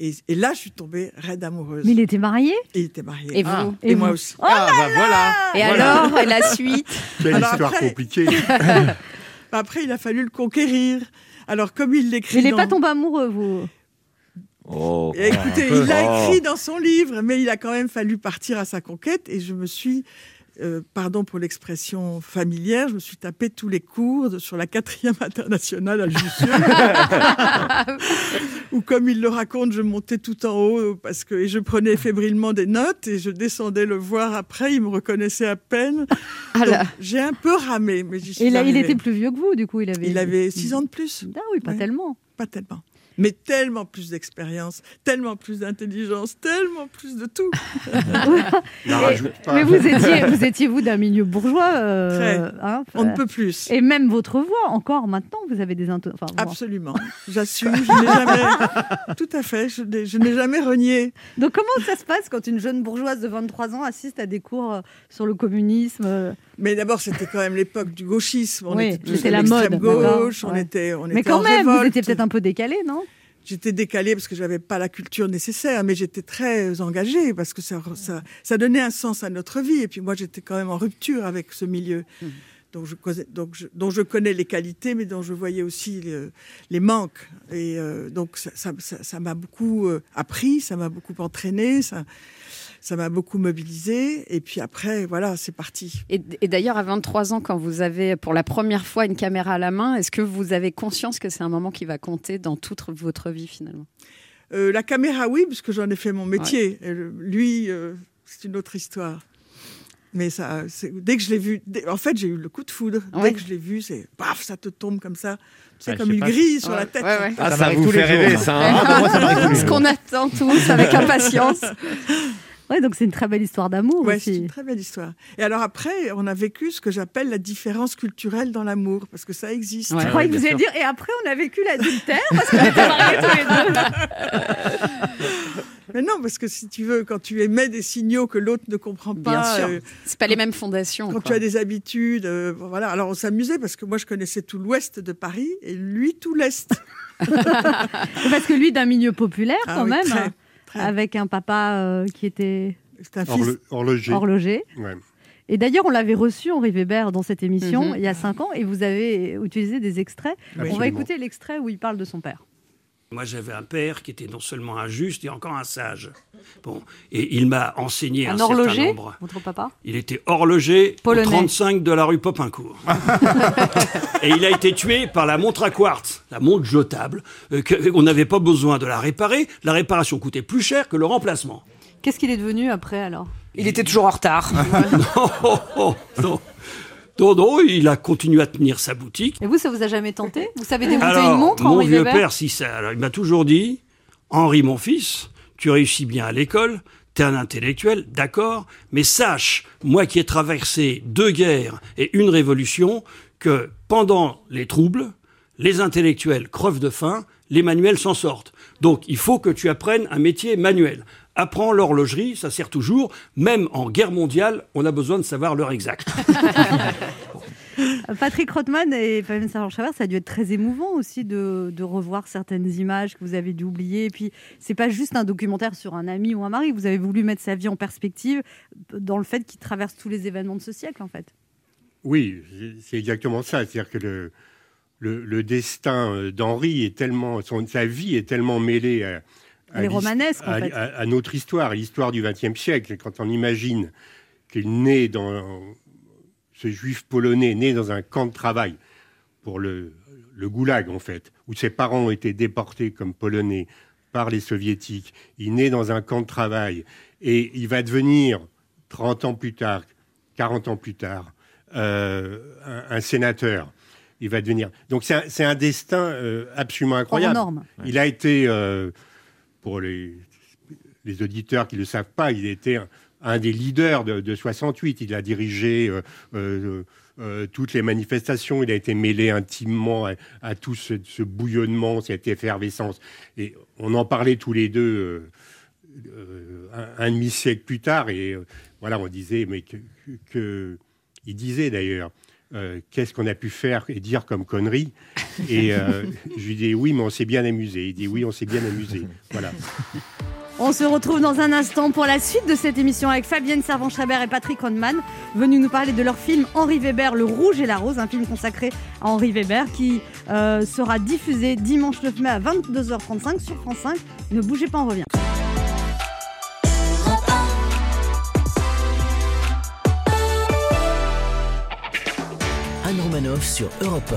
Et, et là, je suis tombée raide amoureuse. Mais il était marié? Il était marié. Et vous? Ah, Et Et, moi vous aussi. Ah, bah voilà. Et Voilà. alors, la suite? Quelle Alors histoire après- compliquée. Après, il a fallu le conquérir. Alors, comme il l'écrit. Il n'est dans- pas tombé amoureux, vous? Oh. Et Écoutez, il l'a Oh. écrit dans son livre, mais il a quand même fallu partir à sa conquête. Et je me suis, euh, pardon pour l'expression familière, je me suis tapé tous les cours de- sur la quatrième internationale à Jussieu. Où, comme il le raconte, je montais tout en haut parce que et je prenais fébrilement des notes et je descendais le voir après. Il me reconnaissait à peine. Ah J'ai un peu ramé, mais j'y suis Et là, il était plus vieux que vous, du coup. Il avait, Il avait six ans de plus. Ah oui, pas Ouais. tellement. Pas tellement. Mais tellement plus d'expérience, tellement plus d'intelligence, tellement plus de tout. Mais vous étiez, vous étiez vous d'un milieu bourgeois. euh, Très. hein, On ne peut plus. Et même votre voix, encore maintenant, vous avez des intonations. Absolument. J'assume. Je n'ai jamais. Tout à fait. Je n'ai- je n'ai jamais renié. Donc comment ça se passe quand une jeune bourgeoise de 23 ans assiste à des cours euh, sur le communisme euh, Mais d'abord, c'était quand même l'époque du gauchisme. On Oui, était tous la mode, gauche. On ouais. était, on Mais était quand en même, vous étiez peut-être un peu décalé, non? J'étais décalée parce que j'avais pas la culture nécessaire, mais j'étais très engagée parce que ça, ça, ça donnait un sens à notre vie. Et puis moi, j'étais quand même en rupture avec ce milieu. Donc je, connais- donc je- dont je connais les qualités, mais dont je voyais aussi le- les manques. Et euh, donc ça ça- ça- ça m'a beaucoup euh, appris, ça m'a beaucoup entraîné, ça ça m'a beaucoup mobilisé. Et puis après, voilà, c'est parti. Et, et d'ailleurs, à 23 ans, quand vous avez pour la première fois une caméra à la main, est-ce que vous avez conscience que c'est un moment qui va compter dans toute votre vie finalement? Euh, la caméra, oui, parce que j'en ai fait mon métier. Et le- lui, euh, c'est une autre histoire. Mais ça, dès que je l'ai vu, dès- en fait, j'ai eu le coup de foudre. Ouais. Dès que je l'ai vu, c'est paf, ça te tombe comme ça. C'est Ah, comme une grille sur Ouais, la tête. ouais, ouais. Ah, Ça ça, vous fait rêver, ça. ça. hein Ah, moi, ça Ce qu'on attend tous avec impatience. Ouais, donc c'est une très belle histoire d'amour Ouais, c'est aussi. une très belle histoire. Et alors après, on a vécu ce que j'appelle la différence culturelle dans l'amour, parce que ça existe. Ouais. Je croyais que vous alliez dire, et après on a vécu l'adultère parce qu'on était mariés tous les deux. Mais non, parce que si tu veux, quand tu émets des signaux que l'autre ne comprend pas, Bien sûr. euh, C'est pas les mêmes fondations. quand quoi. tu as des habitudes, euh, voilà. Alors on s'amusait parce que moi je connaissais tout l'ouest de Paris et lui tout l'est. Parce que lui, d'un milieu populaire Ah quand oui, même, très, très. avec un papa euh, qui était C'est un fils. Horlo- horloger. horloger. Ouais. Et d'ailleurs, on l'avait reçu, Henri Weber, dans cette émission Mhm. il y a cinq ans, et vous avez utilisé des extraits. On va écouter l'extrait où il parle de son père. Moi, j'avais un père qui était non seulement un juste et encore un sage. Bon, et il m'a enseigné un, Un certain horloger, nombre. votre papa Il était horloger au Polonais. 35 de la rue Popincourt. et il a été tué par la montre à quartz, la montre jetable. euh, que- on n'avait pas besoin de la réparer. La réparation coûtait plus cher que le remplacement. Qu'est-ce qu'il est devenu après alors? Il était toujours en retard. non, oh, oh, non. Non, non, il a continué à tenir sa boutique. Et vous, ça vous a jamais tenté? Vous savez démonter Alors, une montre, mon Henri vieux Weber? père, si ça. Alors, il m'a toujours dit Henri, mon fils, tu réussis bien à l'école, t'es un intellectuel, d'accord, mais sache, moi qui ai traversé deux guerres et une révolution, que pendant les troubles, les intellectuels crevent de faim, les manuels s'en sortent. Donc, il faut que tu apprennes un métier manuel. Apprends l'horlogerie, ça sert toujours. Même en guerre mondiale, on a besoin de savoir l'heure exacte. Patrick Rothman et Fabienne Servan-Chavert, ça a dû être très émouvant aussi de, de revoir certaines images que vous avez dû oublier. Et puis, c'est pas juste un documentaire sur un ami ou un mari. Vous avez voulu mettre sa vie en perspective dans le fait qu'il traverse tous les événements de ce siècle, en fait. Oui, c'est- exactement ça. C'est-à-dire que le, le, le destin euh, d'Henri est tellement, son, sa vie est tellement mêlée à, à Elle est l'his- romanesque, en à, fait. à- à notre histoire, à l'histoire du XXe siècle. Quand on imagine qu'il naît dans ce juif polonais né dans un camp de travail pour le, le goulag en fait, où ses parents ont été déportés comme polonais par les soviétiques. Il naît dans un camp de travail et il va devenir 30 ans plus tard, 40 ans plus tard, euh, un, un sénateur. Il va devenir. Donc c'est un, un destin euh, absolument incroyable. Il a été, euh, pour les, auditeurs qui ne le savent pas, il était un, des leaders de, de 68. Il a dirigé euh, euh, euh, toutes les manifestations. Il a été mêlé intimement à, tout ce, bouillonnement, cette effervescence. Et on en parlait tous les deux. un, demi-siècle plus tard, et voilà, on disait, mais que- il disait d'ailleurs, euh, qu'est-ce qu'on a pu faire et dire comme connerie Et euh, je lui dis, oui, mais on s'est bien amusé. Il dit, oui, on s'est bien amusé. Voilà. On se retrouve dans un instant pour la suite de cette émission avec Fabienne Servan-Schreiber et Patrick Rodman, venus nous parler de leur film Henri Weber, Le Rouge et la Rose, un film consacré à Henri Weber qui euh, sera diffusé dimanche 9 mai à 22h35 sur France 5. Ne bougez pas, on revient. Sur Europe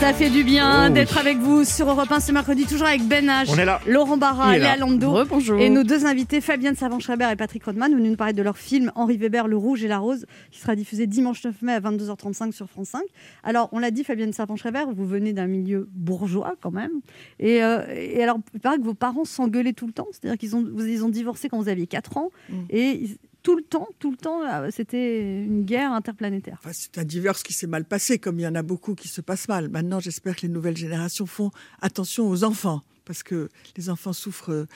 Ça fait du bien Oh oui. d'être avec vous sur Europe 1 ce mercredi, toujours avec Ben H, On est là. Laurent Barra. Léa Lando Bonjour. et nos deux invités, Fabienne Savant-Schreiber et Patrick Rodman, venus nous parler de leur film Henri Weber, Le Rouge et la Rose, qui sera diffusé dimanche 9 mai à 22h35 sur France 5. Alors, on l'a dit, Fabienne Savant-Schreiber, vous venez d'un milieu bourgeois quand même. Et, euh, et alors, il paraît que vos parents s'engueulaient tout le temps, c'est-à-dire qu'ils ont, vous- ils ont divorcé quand vous aviez 4 ans, Mm. et ils- tout le temps, tout le temps, euh, c'était une guerre interplanétaire. Enfin, c'est un divorce qui s'est mal passé, comme il y en a beaucoup qui se passent mal. Maintenant, j'espère que les nouvelles générations font attention aux enfants, parce que les enfants souffrent euh,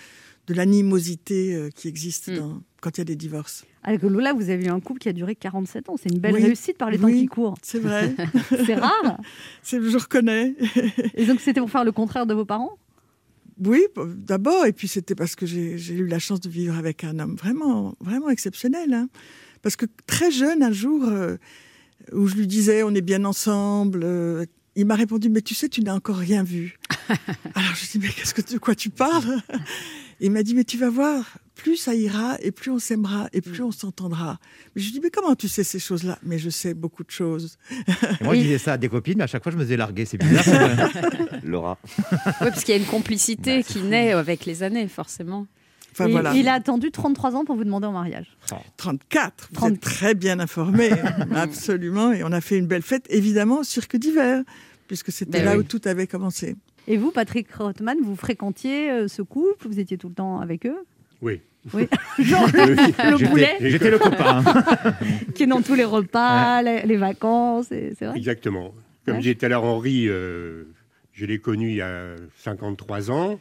de l'animosité euh, qui existe Mm. dans- quand il y a des divorces. Que Lola, vous avez eu un couple qui a duré 47 ans. C'est une belle Oui. réussite par les temps Oui. qui courent. C'est vrai. C'est rare. Je reconnais. Et donc, c'était pour faire le contraire de vos parents? Oui, d'abord, et puis c'était parce que j'ai j'ai eu la chance de vivre avec un homme vraiment, vraiment exceptionnel. hein. Parce que très jeune, un jour, euh, où je lui disais on est bien ensemble, euh, il m'a répondu mais tu sais, tu n'as encore rien vu. Alors je dis mais qu'est-ce que de quoi tu parles? Il m'a dit mais tu vas voir, plus ça ira et plus on s'aimera et plus on s'entendra. Mais je lui dis mais comment tu sais ces choses-là? Mais je sais beaucoup de choses. Et moi, je disais ça à des copines, mais à chaque fois, je me faisais larguer. C'est bizarre. Laura. Oui, parce qu'il y a une complicité qui naît avec les années, forcément. Enfin Et voilà. Il a attendu 33 ans pour vous demander en mariage. 34. Vous 30. êtes très bien informé, absolument. Et on a fait une belle fête, évidemment, au cirque d'hiver, puisque c'était Ben là oui. où tout avait commencé. Et vous, Patrick Rothman, vous fréquentiez euh, ce couple? Vous étiez tout le temps avec eux? Oui. Oui. Genre le J'étais- boulet J'étais le copain. qui est dans tous les repas, les, les vacances, c'est vrai? Exactement. Comme Ouais. disait tout à l'heure Henri, euh, je l'ai connu il y a 53 ans.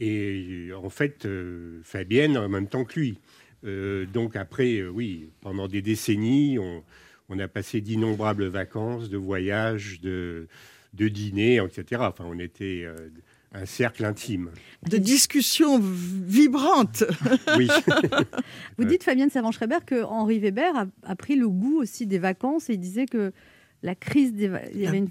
et en fait, euh, Fabienne en même temps que lui. Euh, donc après, oui, pendant des décennies, on, on a passé d'innombrables vacances, de voyages, de, de dîners, etc. Enfin, on était euh, un cercle intime. De discussions vibrantes. Oui. Vous dites, Fabienne Savant-Schreiber, que Henri Weber a, a pris le goût aussi des vacances et il disait que la crise des... va- Il y avait une...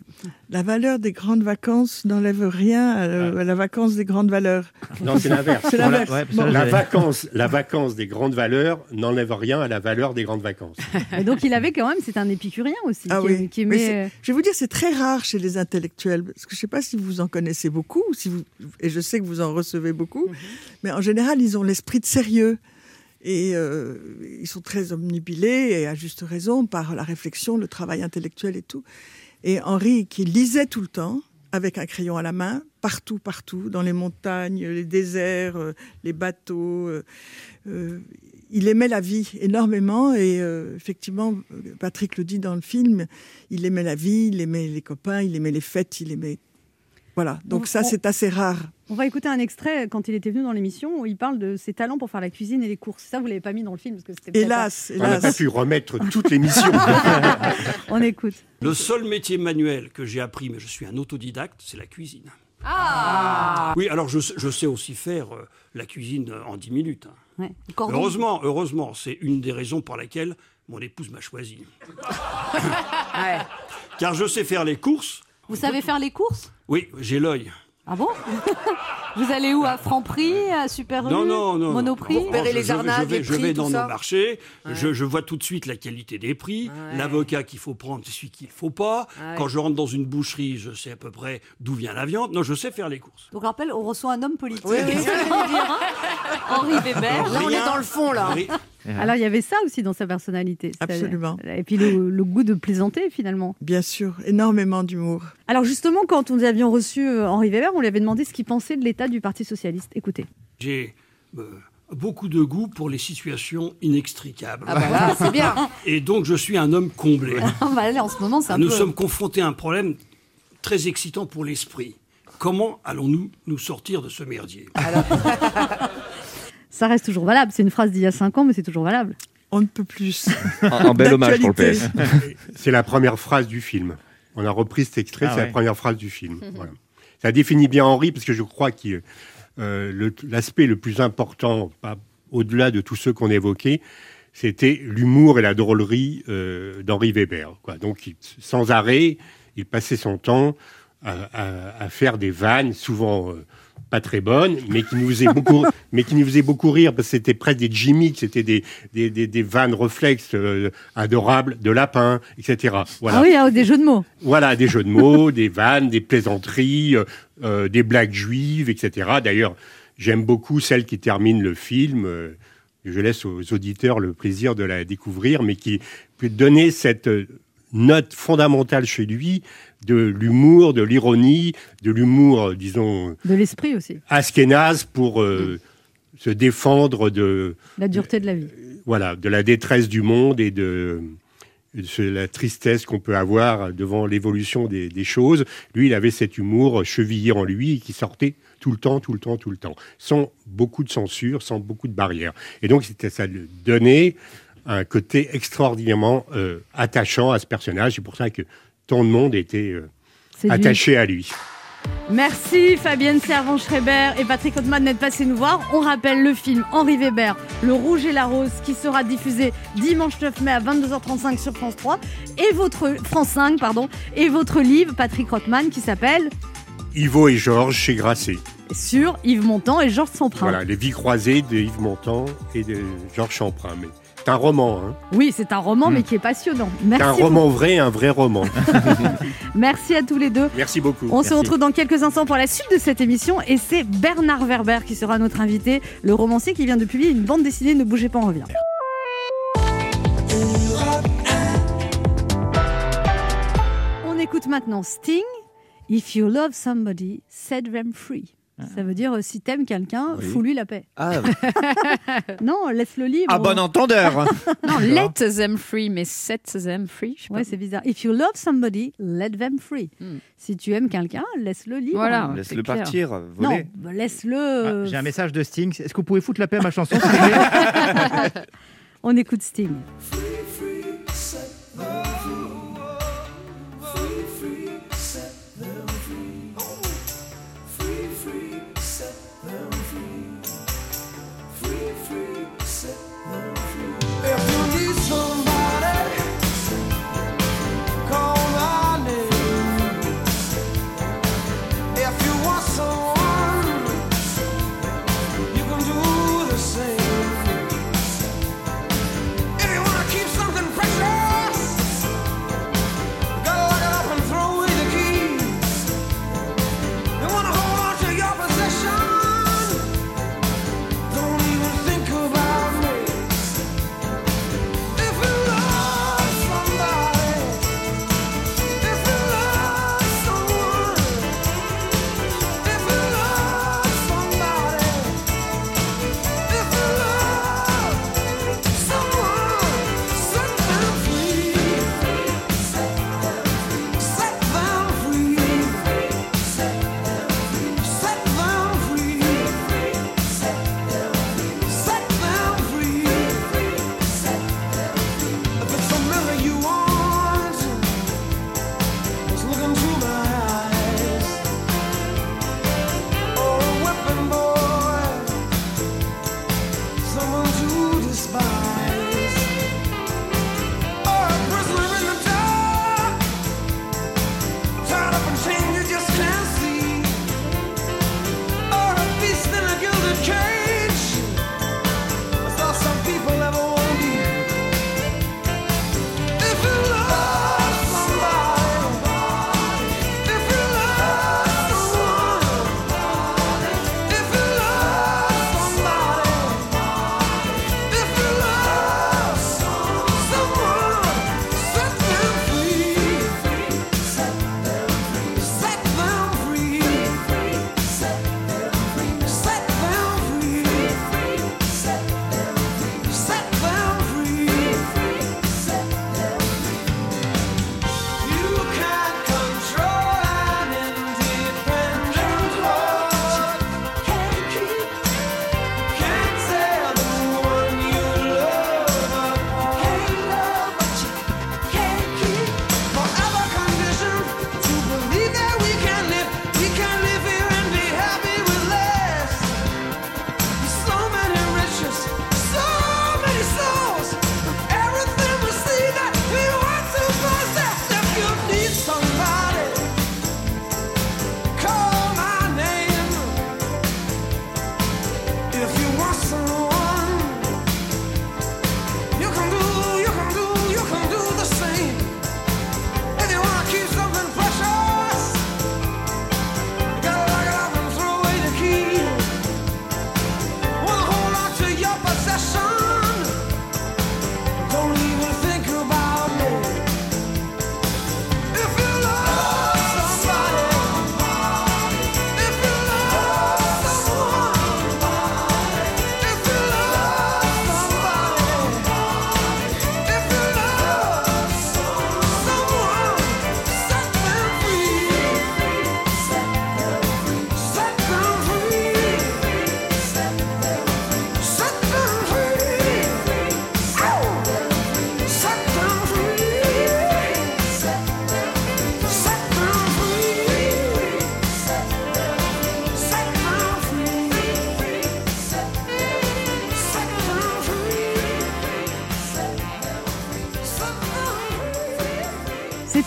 La valeur des grandes vacances n'enlève rien à, à la vacance des grandes valeurs. Non, c'est l'inverse. C'est l'inverse. Bon. La vacance, la vacance des grandes valeurs n'enlève rien à la valeur des grandes vacances. Et donc il avait quand même, c'est un épicurien aussi, Ah qui, oui. qui Mais aimait... c'est- je vais vous dire, c'est très rare chez les intellectuels. Parce que je ne sais pas si vous en connaissez beaucoup, si vous, et je sais que vous en recevez beaucoup, mais en général, ils ont l'esprit de sérieux. Et euh, ils sont très omnibilés, et à juste raison, par la réflexion, le travail intellectuel et tout. Et Henri, qui lisait tout le temps, avec un crayon à la main, partout, partout, dans les montagnes, les déserts, euh, les bateaux. euh, il aimait la vie énormément et effectivement, Patrick le dit dans le film, il aimait la vie, il aimait les copains, il aimait les fêtes, il aimait... Voilà, donc On- ça c'est assez rare. On va écouter un extrait quand il était venu dans l'émission où il parle de ses talents pour faire la cuisine et les courses. Ça, vous l'avez pas mis dans le film parce que c'était peut-être Hélas, On n'a pas pu remettre toute l'émission. On écoute. Le seul métier manuel que j'ai appris, mais je suis un autodidacte, c'est la cuisine. Ah Oui, alors je, sais- je sais aussi faire euh, la cuisine en 10 minutes. hein. Ouais. Heureusement, heureusement, c'est une des raisons pour laquelle mon épouse m'a choisi. Car je sais faire les courses. Vous savez faire les courses? Oui, j'ai l'œil. Ah bon? Vous allez où? À Franprix À Super U? Non, non, non. Monoprix? Non. Je- je, vais- je vais, je vais dans nos marchés, je, je vois tout de suite la qualité des prix, l'avocat qu'il faut prendre, c'est celui qu'il ne faut pas. Ouais. Quand je rentre dans une boucherie, je sais à peu près d'où vient la viande. Non, je sais faire les courses. Donc, rappel, on reçoit un homme politique. Oui, oui. Hein Henri Weber. Là, on est dans le fond, là. Alors il y avait ça aussi dans sa personnalité. Absolument. Et puis le, le goût de plaisanter finalement. Bien sûr, énormément d'humour. Alors justement, quand nous avions reçu euh, Henri Weber, on lui avait demandé ce qu'il pensait de l'état du Parti socialiste. Écoutez. J'ai euh, beaucoup de goût pour les situations inextricables. Ah bah là, c'est bien. Et donc, je suis un homme comblé. Ah bah là, en ce moment, c'est un Nous peu... sommes confrontés à un problème très excitant pour l'esprit. Comment allons-nous nous sortir de ce merdier? Ça reste toujours valable. C'est une phrase d'il y a 5 ans, mais c'est toujours valable. On ne peut plus. Un, bel hommage pour le PS. C'est la première phrase du film. On a repris cet extrait, Ah c'est ouais. la première phrase du film. Voilà. Ça définit bien Henri, parce que je crois que euh, l'aspect le plus important, au-delà de tous ceux qu'on évoquait, c'était l'humour et la drôlerie euh, d'Henri Weber. Quoi. Donc, il- sans arrêt, il passait son temps à, à- à faire des vannes, souvent euh, pas très bonnes, mais qui nous faisaient beaucoup, mais qui nous faisaient beaucoup rire parce que c'était presque des gimmicks, c'était des, des, des, des vannes réflexes euh, adorables de lapins, etc. Voilà. Ah oui, ah, des jeux de mots. Voilà, des jeux de mots, des vannes, des plaisanteries, euh, euh, des blagues juives, etc. D'ailleurs, j'aime beaucoup celle qui termine le film. euh, je laisse aux auditeurs le plaisir de la découvrir, mais qui peut donner cette note fondamentale chez lui de l'humour, de l'ironie, de l'humour, euh, disons, De l'esprit aussi. askénaze pour euh, se défendre de, La dureté de la vie. voilà, de la détresse du monde et de, la tristesse qu'on peut avoir devant l'évolution des, des choses. Lui, il avait cet humour chevillé en lui qui sortait tout le temps, tout le temps, tout le temps, sans beaucoup de censure, sans beaucoup de barrières. Et donc, c'était ça lui donnait un côté extraordinairement euh, attachant à ce personnage. C'est pour ça que tant de monde était euh, attaché à lui. Merci Fabienne Servan-Schreiber et Patrick Ottman d'être passés nous voir. On rappelle le film Henri Weber, Le Rouge et la Rose, qui sera diffusé dimanche 9 mai à 22h35 sur France 3 et votre France 5 pardon et votre livre Patrick Rothman qui s'appelle Ivo et Georges chez Grasset. sur Yves Montand et Georges Samprin. Voilà, les vies croisées de Yves Montand et de Georges Champrin. Mais c'est un roman, hein. Oui, c'est un roman mais qui est passionnant. C'est un roman vrai, un vrai roman. Merci à tous les deux. Merci beaucoup. On se retrouve dans quelques instants pour la suite de cette émission et c'est Bernard Werber qui sera notre invité, le romancier qui vient de publier une bande dessinée Ne bougez pas, on revient. On écoute maintenant Sting, If you love somebody, set them free. Ça veut dire euh, si t'aimes quelqu'un, Oui. fous-lui la paix. Ah, non, laisse-le libre. à bon entendeur. Non, let them free, mais set them free. je sais. Ouais, c'est bizarre. If you love somebody, let them free. Si tu aimes quelqu'un, laisse-le libre. Voilà. Laisse-le partir, Non, voler. bah, laisse-le. Ah, J'ai un message de Sting. Est-ce que vous pouvez foutre la paix à ma chanson On écoute Sting.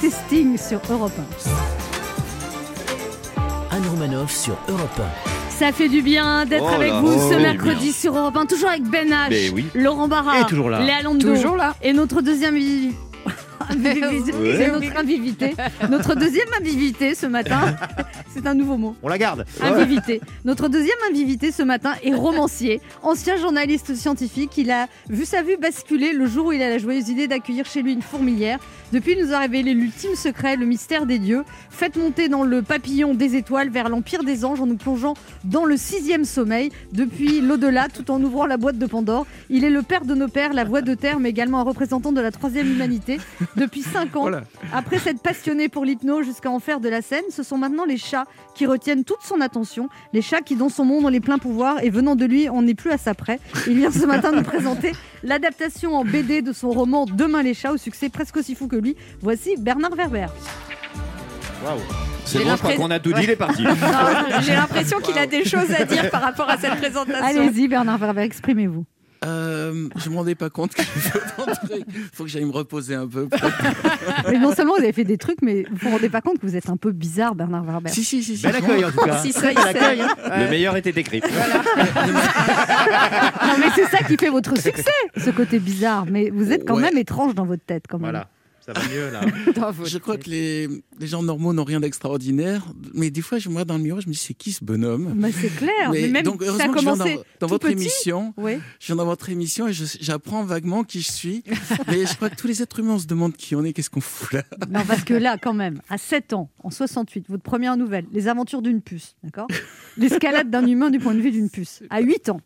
C'était Sting sur Europe 1. Anne sur Europe Ça fait du bien d'être Oh avec là, vous oh ce oui. mercredi sur Europe 1, toujours avec Ben H, oui. Laurent Barra, Et toujours là. Léa Lando, Toujours là. et notre deuxième invité. C'est notre invivité. Notre deuxième invivité ce matin, c'est un nouveau mot. On la garde. Invivité. Notre deuxième invivité ce matin est romancier, ancien journaliste scientifique. Il a vu sa vue basculer le jour où il a la joyeuse idée d'accueillir chez lui une fourmilière. Depuis, il nous a révélé l'ultime secret, le mystère des dieux. Faites monter dans le papillon des étoiles vers l'empire des anges en nous plongeant dans le sixième sommeil, depuis l'au-delà, tout en ouvrant la boîte de Pandore. Il est le père de nos pères, la voix de terre, mais également un représentant de la troisième humanité. Depuis cinq ans, Voilà. après s'être passionné pour l'hypnose jusqu'à en faire de la scène, ce sont maintenant les chats qui retiennent toute son attention. Les chats qui, dans son monde, ont les pleins pouvoirs et venant de lui, on n'est plus à sa près. Il vient ce matin nous présenter l'adaptation en BD de son roman Demain les chats, au succès presque aussi fou que lui. Voici Bernard Werber. C'est J'ai bon, je crois l'impression- qu'on a tout dit, il est parti. J'ai l'impression qu'il a des choses à dire par rapport à cette présentation. Allez-y, Bernard Werber, exprimez-vous. Euh, je me rendais pas compte que faut que j'aille me reposer un peu. Mais non seulement vous avez fait des trucs, mais vous vous rendez pas compte que vous êtes un peu bizarre, Bernard Werber. Si, si, si. si. Bel accueil en tout cas. Si, ça, Très il bel sait. accueil, hein. Le meilleur était écrit. Non, mais c'est ça qui fait votre succès, ce côté bizarre. Mais vous êtes quand Ouais. même étrange dans votre tête, quand même. Voilà. Ça va mieux là. Je crois que les, les gens normaux n'ont rien d'extraordinaire, mais des fois, je me regarde dans le miroir, je me dis, c'est qui ce bonhomme? Bah, c'est clair. Mais, même donc, ça a heureusement que je viens dans, votre petit. émission. Oui. Je viens dans votre émission et j'apprends vaguement qui je suis. mais je crois que tous les êtres humains, on se demandent qui on est, qu'est-ce qu'on fout là? Non, parce que là, quand même, à 7 ans, en 68, votre première nouvelle, Les aventures d'une puce, d'accord? L'escalade d'un humain du point de vue d'une puce. À 8 ans,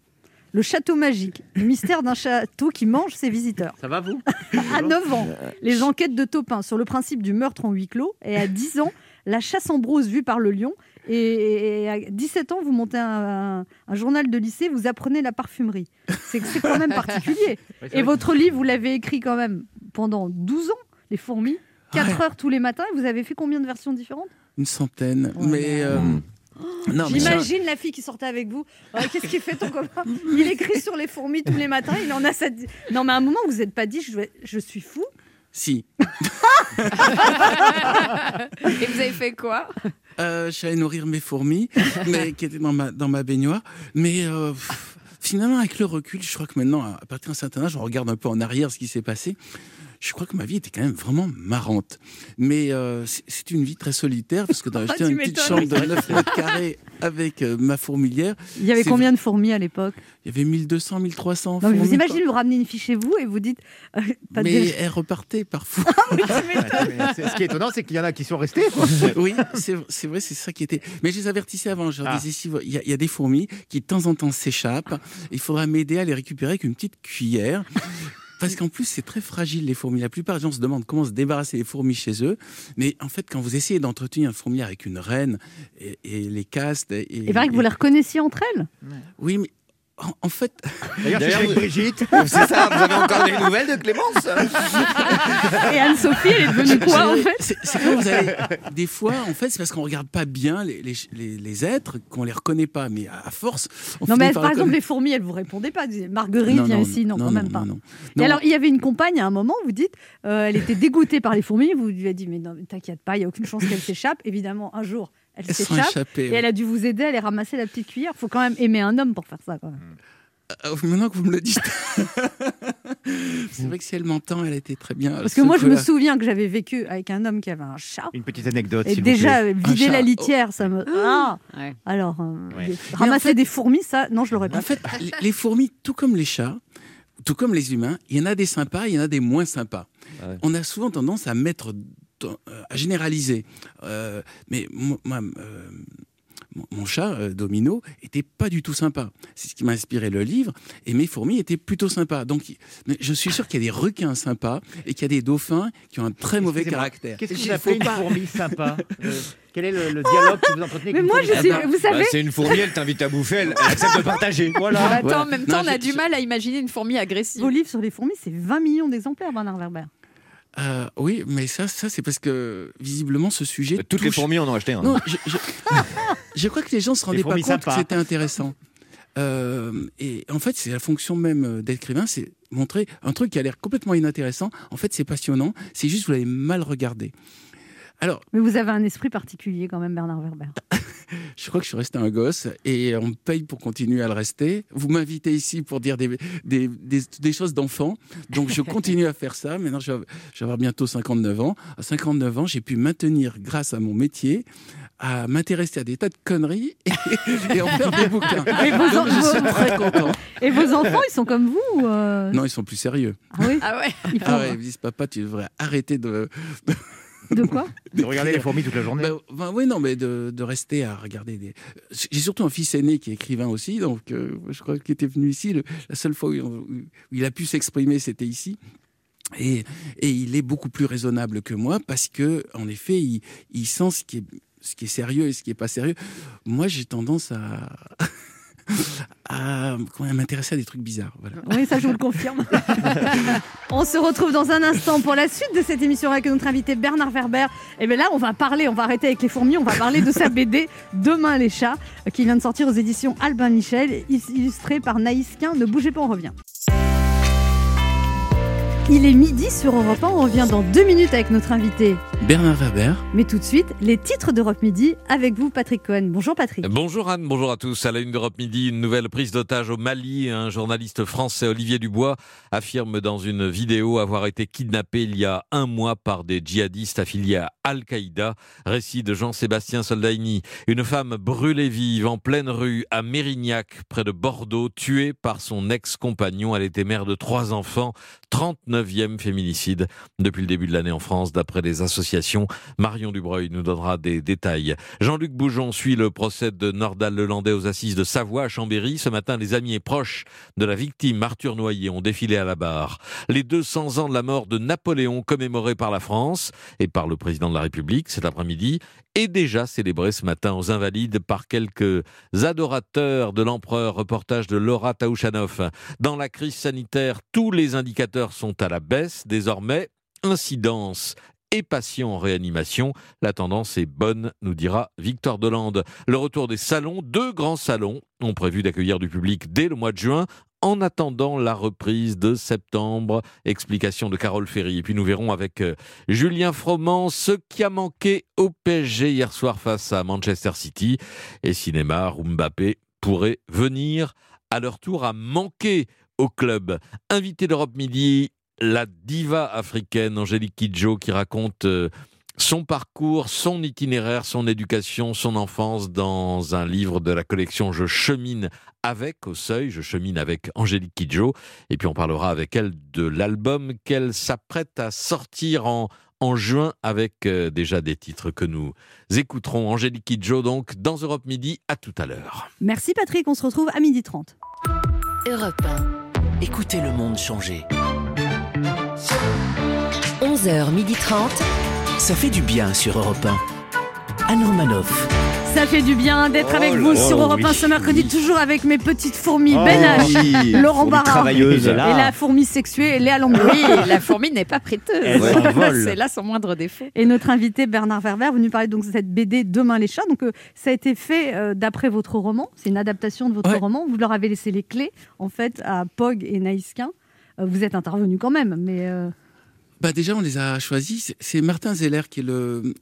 Le château magique, le mystère d'un château qui mange ses visiteurs. Ça va vous? À 9 ans, les enquêtes de Taupin sur le principe du meurtre en huis clos. Et à 10 ans, la chasse en brousse vue par le lion. Et, à 17 ans, vous montez un, un- un journal de lycée, vous apprenez la parfumerie. C'est c'est quand même particulier. Et votre livre, vous l'avez écrit quand même pendant 12 ans, Les fourmis, 4 heures tous les matins. Et vous avez fait combien de versions différentes? Une centaine. mais. euh, ça- J'imagine la fille qui sortait avec vous. Ouais, Qu'est-ce qu'il fait ton copain? Il écrit sur les fourmis tous les matins. Il en a sa... Non, mais à un moment, vous n'êtes pas dit je, vais- je suis fou? Si. Et vous avez fait quoi? Euh, je suis allé nourrir mes fourmis, mais qui étaient dans ma, dans ma baignoire. Mais euh, pff, finalement, avec le recul, je crois que maintenant, à partir d'un certain âge, on regarde un peu en arrière ce qui s'est passé. Je crois que ma vie était quand même vraiment marrante. Mais euh, c'est- une vie très solitaire, parce que dans- j'étais Ah, dans une petite chambre de 9 mètres carrés avec euh, ma fourmilière. Il y avait combien de fourmis à l'époque? Il y avait 1200, 1300 Non, vous imaginez, vous ramenez une fiche chez vous et vous dites. euh, pas de Mais dé- elles repartaient parfois. Mais c'est- Ce qui est étonnant, c'est qu'il y en a qui sont restés. oui, c'est vrai, c'est ça qui était. Mais je les avertissais avant. Je leur Ah. disais, si il y, y a des fourmis qui de temps en temps s'échappent. Il faudra m'aider à les récupérer avec une petite cuillère. Parce qu'en plus, c'est très fragile, les fourmis. La plupart des gens se demandent comment se débarrasser des fourmis chez eux. Mais en fait, quand vous essayez d'entretenir une fourmilière avec une reine et, et les castes. Et, Il paraît que vous les reconnaissiez entre elles. Oui, mais en, en fait. D'ailleurs, c'est avec Brigitte. C'est ça, vous avez encore des nouvelles de Clémence Et Anne-Sophie, elle est devenue quoi en fait C'est quand vous avez des fois, en fait, c'est parce qu'on regarde pas bien les, les, les- les êtres qu'on les reconnaît pas, mais à, à force. On Non, mais par exemple, les fourmis, elles vous répondaient pas. Marguerite, Non, non, ici. Non, non, quand même pas. non, non. Et Non. alors, il y avait une compagne à un moment, vous dites, euh, elle était dégoûtée par les fourmis. Vous lui avez dit, mais non, mais t'inquiète pas, il n'y a aucune chance qu'elle s'échappe. Évidemment, un jour, elle s'échappe. Et ouais. elle a dû vous aider à aller ramasser la petite cuillère. faut quand même aimer un homme pour faire ça. Quand même. Euh, maintenant que vous me le dites, c'est vrai que si elle m'entend, elle était très bien. Parce que moi, je me souviens que j'avais vécu avec un homme qui avait un chat. Une petite anecdote. Et s'il vous déjà, plaît. euh, vider la litière, ça me. Ah Ouais. Alors, euh, Ouais. ramasser en fait- des fourmis, ça, non, je l'aurais pas En fait, les- les fourmis, tout comme les chats, tout comme les humains, il y en a des sympas, il y en a des moins sympas. Ouais. On a souvent tendance à mettre, euh, à généraliser. Euh, mais moi, euh, mon- chat, euh, Domino, était pas du tout sympa. C'est ce qui m'a inspiré le livre. Et mes fourmis étaient plutôt sympas. Donc, je suis sûr qu'il y a des requins sympas et qu'il y a des dauphins qui ont un très mauvais caractère. Qu'est-ce que Il vous appelez faut une pas- fourmi sympa Euh, Quel est le, le dialogue que vous entretenez avec Mais une moi, fourmi je suis. sympa Vous savez. Bah, C'est une fourmi, elle t'invite à bouffer, elle, elle accepte de partager. Bah, Voilà. Attends, Voilà. en même Non, temps, on a je- du je- mal à imaginer une fourmi agressive. Vos livres sur les fourmis, c'est 20 millions d'exemplaires, Bernard Werber. Euh, oui, mais ça, ça c'est parce que visiblement ce sujet. Toutes les fourmis en ont acheté un. Non, je, je- je crois que les gens se rendaient pas compte que c'était intéressant. Euh, et en fait, c'est la fonction même euh, d'écrivain, c'est montrer un truc qui a l'air complètement inintéressant. En fait, c'est passionnant. C'est juste que vous l'avez mal regardé. Alors, Mais vous avez un esprit particulier quand même, Bernard Werber. je crois que je suis resté un gosse et on me paye pour continuer à le rester. Vous m'invitez ici pour dire des, des, des, des choses d'enfant. Donc je continue à faire ça. Maintenant, je vais avoir bientôt 59 ans. À 59 ans, j'ai pu maintenir, grâce à mon métier, à m'intéresser à des tas de conneries et, et en faire des bouquins. Et vos, Donc, je suis vos- très content. Et vos enfants, ils sont comme vous ou, euh, Non, ils sont plus sérieux. Ah oui? Ah ouais Ah ouais, ils me disent, papa, tu devrais arrêter de... De quoi De regarder les fourmis toute la journée. Ben, ben oui, non, mais de, de rester à regarder des. J'ai surtout un fils aîné qui est écrivain aussi, donc euh, je crois qu'il était venu ici. le- la seule fois où, il- où il a pu s'exprimer, c'était ici. Et, et il est beaucoup plus raisonnable que moi parce que, en effet, il, il sent ce qui est ce qui est sérieux et ce qui est pas sérieux. Moi, j'ai tendance à à, dire, m'intéresser à des trucs bizarres. Voilà. Oui, ça je vous le confirme. on se retrouve dans un instant pour la suite de cette émission avec notre invité Bernard Werber. Et bien là, on va parler, on va arrêter avec les fourmis, on va parler de sa BD Demain les chats, euh, qui vient de sortir aux éditions Albin Michel, illustrée par Naïs Quin. Ne bougez pas, on revient. Il est midi sur Europe 1, on revient dans deux minutes avec notre invité. Bernard Werber. Mais tout de suite, les titres d'Europe Midi avec vous, Patrick Cohen. Bonjour Patrick. Bonjour Anne, bonjour à tous. À la une d'Europe Midi, une nouvelle prise d'otage au Mali. Un journaliste français, Olivier Dubois, affirme dans une vidéo avoir été kidnappé il y a un mois par des djihadistes affiliés à Al-Qaïda. Récit de Jean-Sébastien Soldaini. Une femme brûlée vive en pleine rue à Mérignac, près de Bordeaux, tuée par son ex-compagnon. Elle était mère de trois enfants. 39e féminicide depuis le début de l'année en France, d'après les associations. Marion Dubreuil nous donnera des détails. Jean-Luc Boujon suit le procès de Nordal Lelandais aux assises de Savoie à Chambéry. Ce matin, les amis et proches de la victime, Arthur Noyer, ont défilé à la barre. Les 200 ans de la mort de Napoléon commémorés par la France et par le président de la République cet après-midi est déjà célébré ce matin aux Invalides par quelques adorateurs de l'empereur. Reportage de Laura Taouchanoff. Dans la crise sanitaire, tous les indicateurs sont à la baisse désormais. Incidence et patients en réanimation. La tendance est bonne, nous dira Victor Delande. Le retour des salons, deux grands salons ont prévu d'accueillir du public dès le mois de juin. En attendant la reprise de septembre, explication de Carole Ferry. Et puis nous verrons avec euh, Julien Froment ce qui a manqué au PSG hier soir face à Manchester City. Et cinéma, Mbappé pourrait venir à leur tour à manquer au club. Invité d'Europe Midi, la diva africaine Angélique Kidjo qui raconte euh, son parcours, son itinéraire, son éducation, son enfance dans un livre de la collection Je chemine avec au seuil, je chemine avec Angélique Kidjo. Et puis on parlera avec elle de l'album qu'elle s'apprête à sortir en, en juin avec euh, déjà des titres que nous écouterons. Angélique Kidjo donc dans Europe Midi, à tout à l'heure. Merci Patrick, on se retrouve à midi 30. Europe 1. Écoutez le monde changer. 11h30. Ça fait du bien sur Europe 1. Anne Romanoff. Ça fait du bien d'être Oh avec vous là, sur Europe 1 oui. ce mercredi, toujours avec mes petites fourmis Oh Ben H, oui, Laurent Barra et la fourmi sexuée Léa. Oui, la fourmi n'est pas prêteuse. C'est là son moindre défaut. Et notre invité Bernard Werber, venu parler donc de cette BD Demain les chats. Donc euh, ça a été fait euh, d'après votre roman. C'est une adaptation de votre Ouais. roman. Vous leur avez laissé les clés en fait à Pog et Naïsquin. Euh, vous êtes intervenu quand même, mais euh, Bah déjà, on les a choisis. C'est- Martin Zeller qui est le.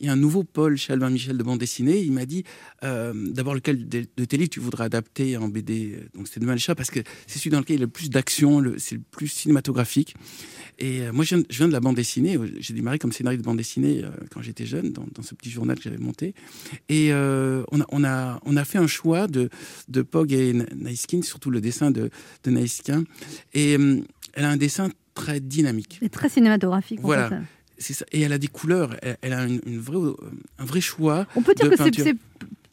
Il y a un nouveau pôle chez Albin Michel de bande dessinée. Il m'a dit euh, d'abord lequel de, tes livres tu voudrais adapter en BD. Donc c'est Demain le chat parce que c'est celui dans lequel il y a le plus d'action, c'est le plus cinématographique. Et euh, moi, je viens, de- la bande dessinée. J'ai démarré comme scénariste de bande dessinée euh, quand j'étais jeune, dans, ce petit journal que j'avais monté. Et euh, on, a, on, a, on a fait un choix de, de Pog et Na- Naïskin, surtout le dessin de, de Naïskin. Et euh, elle a un dessin très dynamique. c'est très cinématographique. en Voilà. fait. C'est ça. Et elle a des couleurs. Elle, elle a une, une vraie, euh, un vrai choix. On peut dire de que c'est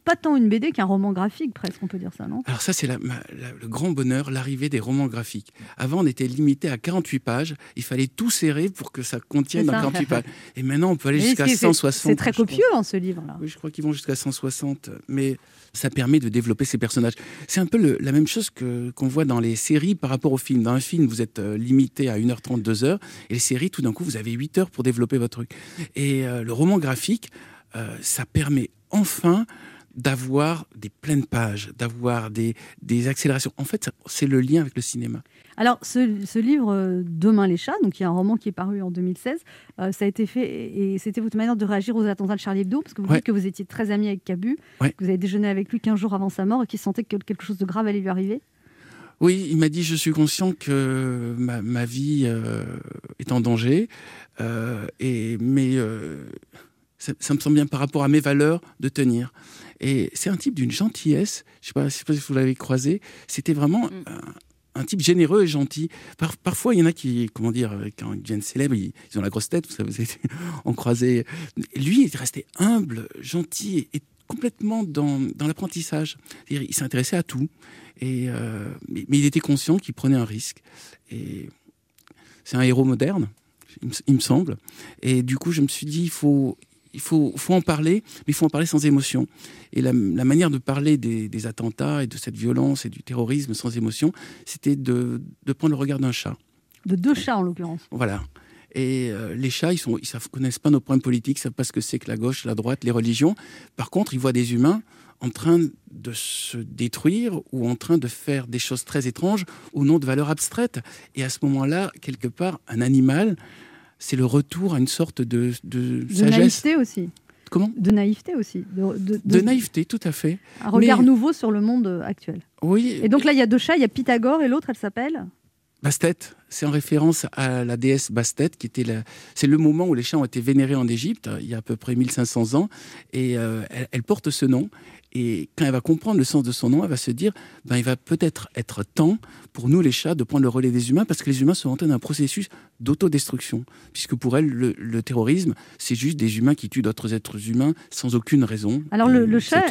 pas tant une BD qu'un roman graphique, presque. On peut dire ça, non? Alors ça, c'est la- ma- la- le grand bonheur, l'arrivée des romans graphiques. Avant, on était limité à 48 pages. Il fallait tout serrer pour que ça contienne ça. 48 pages. Et maintenant, on peut aller jusqu'à c'est- c'est- 160. C'est très copieux, hein, ce livre-là. Oui, je crois qu'ils vont jusqu'à 160, mais ça permet de développer ces personnages. C'est un peu le- la même chose que qu'on voit dans les séries par rapport au film. Dans un film, vous êtes euh, limité à 1h30, 2h, et les séries, tout d'un coup, vous avez 8 heures pour développer votre truc. Et euh, le roman graphique, euh, ça permet enfin d'avoir des pleines pages, d'avoir des, des accélérations. En fait, c'est le lien avec le cinéma. Alors, ce, ce livre, euh, Demain les chats, donc il y a un roman qui est paru en 2016, euh, ça a été fait et c'était votre manière de réagir aux attentats de Charlie Hebdo, parce que vous Ouais. dites que vous étiez très ami avec Cabu, Ouais. que vous avez déjeuné avec lui 15 jours avant sa mort et qu'il sentait que quelque chose de grave allait lui arriver. Oui, il m'a dit je suis conscient que ma, ma vie euh, est en danger, euh, et mais euh, ça, ça me semble bien par rapport à mes valeurs de tenir. Et c'est un type d'une gentillesse. Je sais je sais pas si vous l'avez croisé. C'était vraiment un, un type généreux et gentil. Par- parfois, il y en a qui, comment dire, quand ils deviennent célèbres, ils, ils ont la grosse tête. Vous savez, en croisé. Lui, il restait humble, gentil et, complètement dans, dans l'apprentissage. Il s'intéressait à tout. Et, euh, mais, mais il était conscient qu'il prenait un risque. Et c'est un héros moderne, il me, il me semble. Et du coup, je me suis dit, il faut, il faut, faut en parler, mais il faut en parler sans émotion. Et la, la manière de parler des, des attentats et de cette violence et du terrorisme sans émotion, c'était de, de prendre le regard d'un chat. De deux chats en l'occurrence. Voilà. Et euh, les chats, ils ne ils connaissent pas nos problèmes politiques, ils savent pas ce que c'est que la gauche, la droite, les religions. Par contre, ils voient des humains en train de se détruire ou en train de faire des choses très étranges au nom de valeurs abstraites. Et à ce moment-là, quelque part, un animal, c'est le retour à une sorte de, de De sagesse. naïveté aussi. Comment? De naïveté aussi. De, de- De de- naïveté, tout à fait. Un regard Mais- nouveau sur le monde actuel. Oui. Et donc là, il y a deux chats, il y a Pythagore et l'autre, elle s'appelle? Bastet, c'est en référence à la déesse Bastet, qui était la... c'est le moment où les chats ont été vénérés en Égypte, il y a à peu près 1500 ans, et euh, elle, elle porte ce nom. Et quand elle va comprendre le sens de son nom, elle va se dire, ben, il va peut-être être temps pour nous les chats de prendre le relais des humains, parce que les humains sont en train d'un processus d'autodestruction, puisque pour elle, le, le terrorisme, c'est juste des humains qui tuent d'autres êtres humains sans aucune raison. Alors le, chat,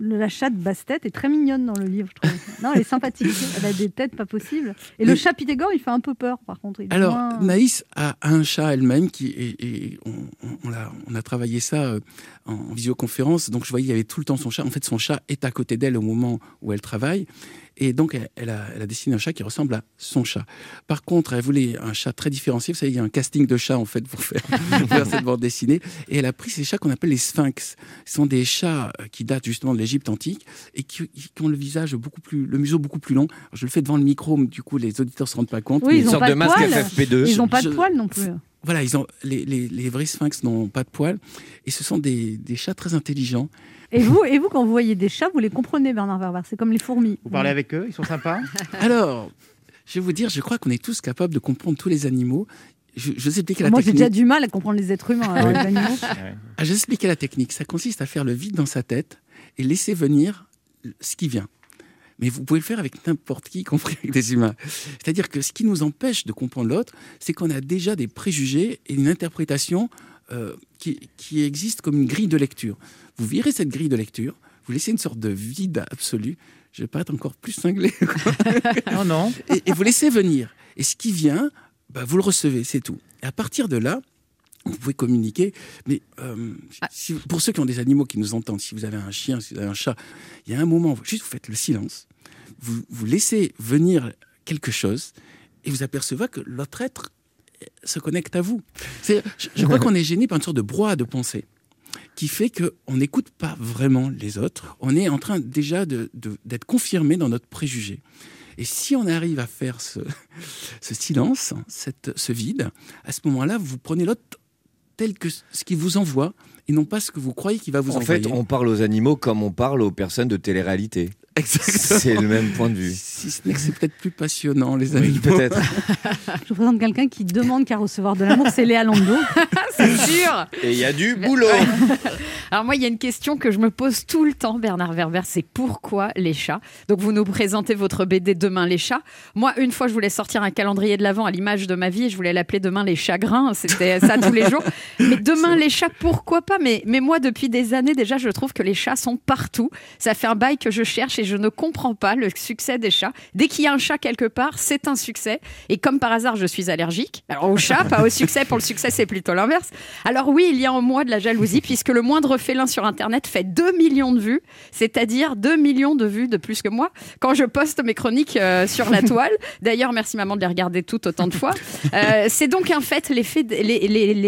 le- la chatte Bastet est très mignonne dans le livre, je trouve. non, elle est sympathique. Elle a des têtes pas possibles. Et le chat Pythagore, il fait un peu peur, par contre. Alors, moins- Naïs a un chat elle-même qui et, et on, on- on l'a- on a travaillé ça euh, en, en visioconférence. Donc, je voyais il y avait tout le temps son chat. En fait, son chat est à côté d'elle au moment où elle travaille. Et donc, elle, a, elle a dessiné un chat qui ressemble à son chat. Par contre, elle voulait un chat très différencié. Vous savez, il y a un casting de chats, en fait, pour faire, faire cette bande dessinée. Et elle a pris ces chats qu'on appelle les sphinx. Ce sont des chats euh, qui datent justement de l'Égypte antique et qui, qui ont le visage beaucoup plus, le museau beaucoup plus long. Alors, je le fais devant le micro, mais du coup, les auditeurs se rendent pas compte. Oui, ils n'ont pas de, poils. Ils n'ont pas de poils non plus. voilà, ils ont, les, les, les vrais sphinx n'ont pas de poils et ce sont des, des chats très intelligents. Et vous, et vous, quand vous voyez des chats, vous les comprenez, Bernard Werber. C'est comme les fourmis. Vous parlez avec eux Ils sont sympas Alors, je vais vous dire, je crois qu'on est tous capables de comprendre tous les animaux. Je, je vais vous expliquer la Moi, j'ai technique. déjà du mal à comprendre les êtres humains. alors les animaux. Ah, je vais vous expliquer la technique. Ça consiste à faire le vide dans sa tête et laisser venir ce qui vient. Mais vous pouvez le faire avec n'importe qui, y compris avec des humains. C'est-à-dire que ce qui nous empêche de comprendre l'autre, c'est qu'on a déjà des préjugés et une interprétation euh, qui, qui existe comme une grille de lecture. Vous virez cette grille de lecture, vous laissez une sorte de vide absolu. Je vais pas être encore plus cinglé. non, non. Et, et vous laissez venir. Et ce qui vient, bah, vous le recevez, c'est tout. Et à partir de là, vous pouvez communiquer. Mais euh, si- pour ceux qui ont des animaux qui nous entendent, si vous avez un chien, si vous avez un chat, il y a un moment, juste vous faites le silence, vous, vous laissez venir quelque chose et vous apercevez que l'autre être se connecte à vous. Je, je crois qu'on est gêné par une sorte de brouhaha de pensée qui fait qu'on n'écoute pas vraiment les autres. On est en train déjà de- de- d'être confirmé dans notre préjugé. Et si on arrive à faire ce, ce silence, cette, ce vide, à ce moment-là, vous prenez l'autre tel que ce qui vous envoie et non pas ce que vous croyez qu'il va vous En envoyer. fait, on parle aux animaux comme on parle aux personnes de télé-réalité. Exactement. C'est le même point de vue. Si ce n'est que c'est peut-être plus passionnant, les Oui, animaux. peut-être. Je vous présente quelqu'un qui demande qu'à recevoir de l'amour, c'est Léa Lando. C'est sûr. Et il y a du boulot. Alors moi, il y a une question que je me pose tout le temps, Bernard Werber, c'est pourquoi les chats? Donc vous nous présentez votre BD Demain les chats. Moi, une fois, je voulais sortir un calendrier de l'avant à l'image de ma vie et je voulais l'appeler Demain les chagrins. C'était ça tous les jours. Mais Demain les chats, pourquoi pas? Mais, mais moi, depuis des années déjà, je trouve que les chats sont partout. Ça fait un bail que je cherche et je ne comprends pas le succès des chats. Dès qu'il y a un chat quelque part, c'est un succès. Et comme par hasard, je suis allergique. Alors au chat, pas au succès. Pour le succès, c'est plutôt l'inverse. Alors oui, il y a en moi de la jalousie puisque le moindre félin sur Internet fait 2 millions de vues, c'est-à-dire 2 millions de vues de plus que moi quand je poste mes chroniques euh, sur la toile. D'ailleurs, merci maman de les regarder toutes autant de fois. Euh, c'est donc un fait, les,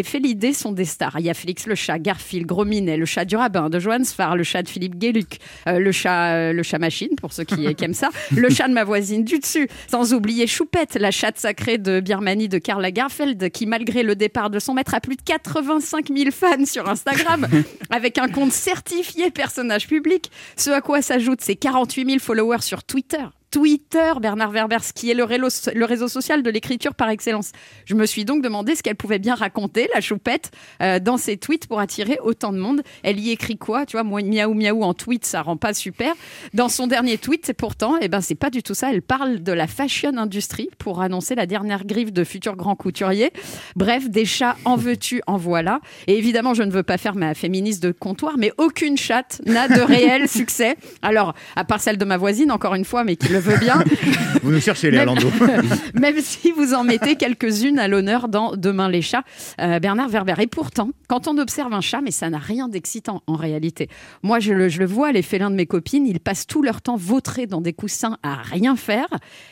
félidés sont des stars. Il y a Félix le chat, Garfield, Gros Minet, le chat du rabbin de Johan Sfar, le chat de Philippe Guéluc, euh, le chat le chat machine pour ceux qui, qui aiment ça, le chat de ma voisine du dessus, sans oublier Choupette, la chatte sacrée de Birmanie de Karl Lagerfeld, qui malgré le départ de son maître a plus de 85 000 fans sur Instagram, avec un compte certifié personnage public, ce à quoi s'ajoutent ses 48 000 followers sur Twitter. Twitter, Bernard Werber, ce qui est le réseau, le réseau social de l'écriture par excellence. Je me suis donc demandé ce qu'elle pouvait bien raconter, la choupette, euh, dans ses tweets pour attirer autant de monde. Elle y écrit quoi Tu vois, moi, miaou miaou en tweet, ça rend pas super. Dans son dernier tweet, pourtant, eh ben, c'est pas du tout ça. Elle parle de la fashion industry pour annoncer la dernière griffe de futurs grands couturiers. Bref, des chats en veux-tu, en voilà. Et évidemment, je ne veux pas faire ma féministe de comptoir, mais aucune chatte n'a de réel succès. Alors, à part celle de ma voisine, encore une fois, mais qui le bien. Vous nous cherchez, les Même- Alando. Même si vous en mettez quelques-unes à l'honneur dans Demain les chats, euh, Bernard Werber. Et pourtant, quand on observe un chat, mais ça n'a rien d'excitant en réalité. Moi, je le, je le vois, les félins de mes copines, ils passent tout leur temps vautrés dans des coussins à rien faire.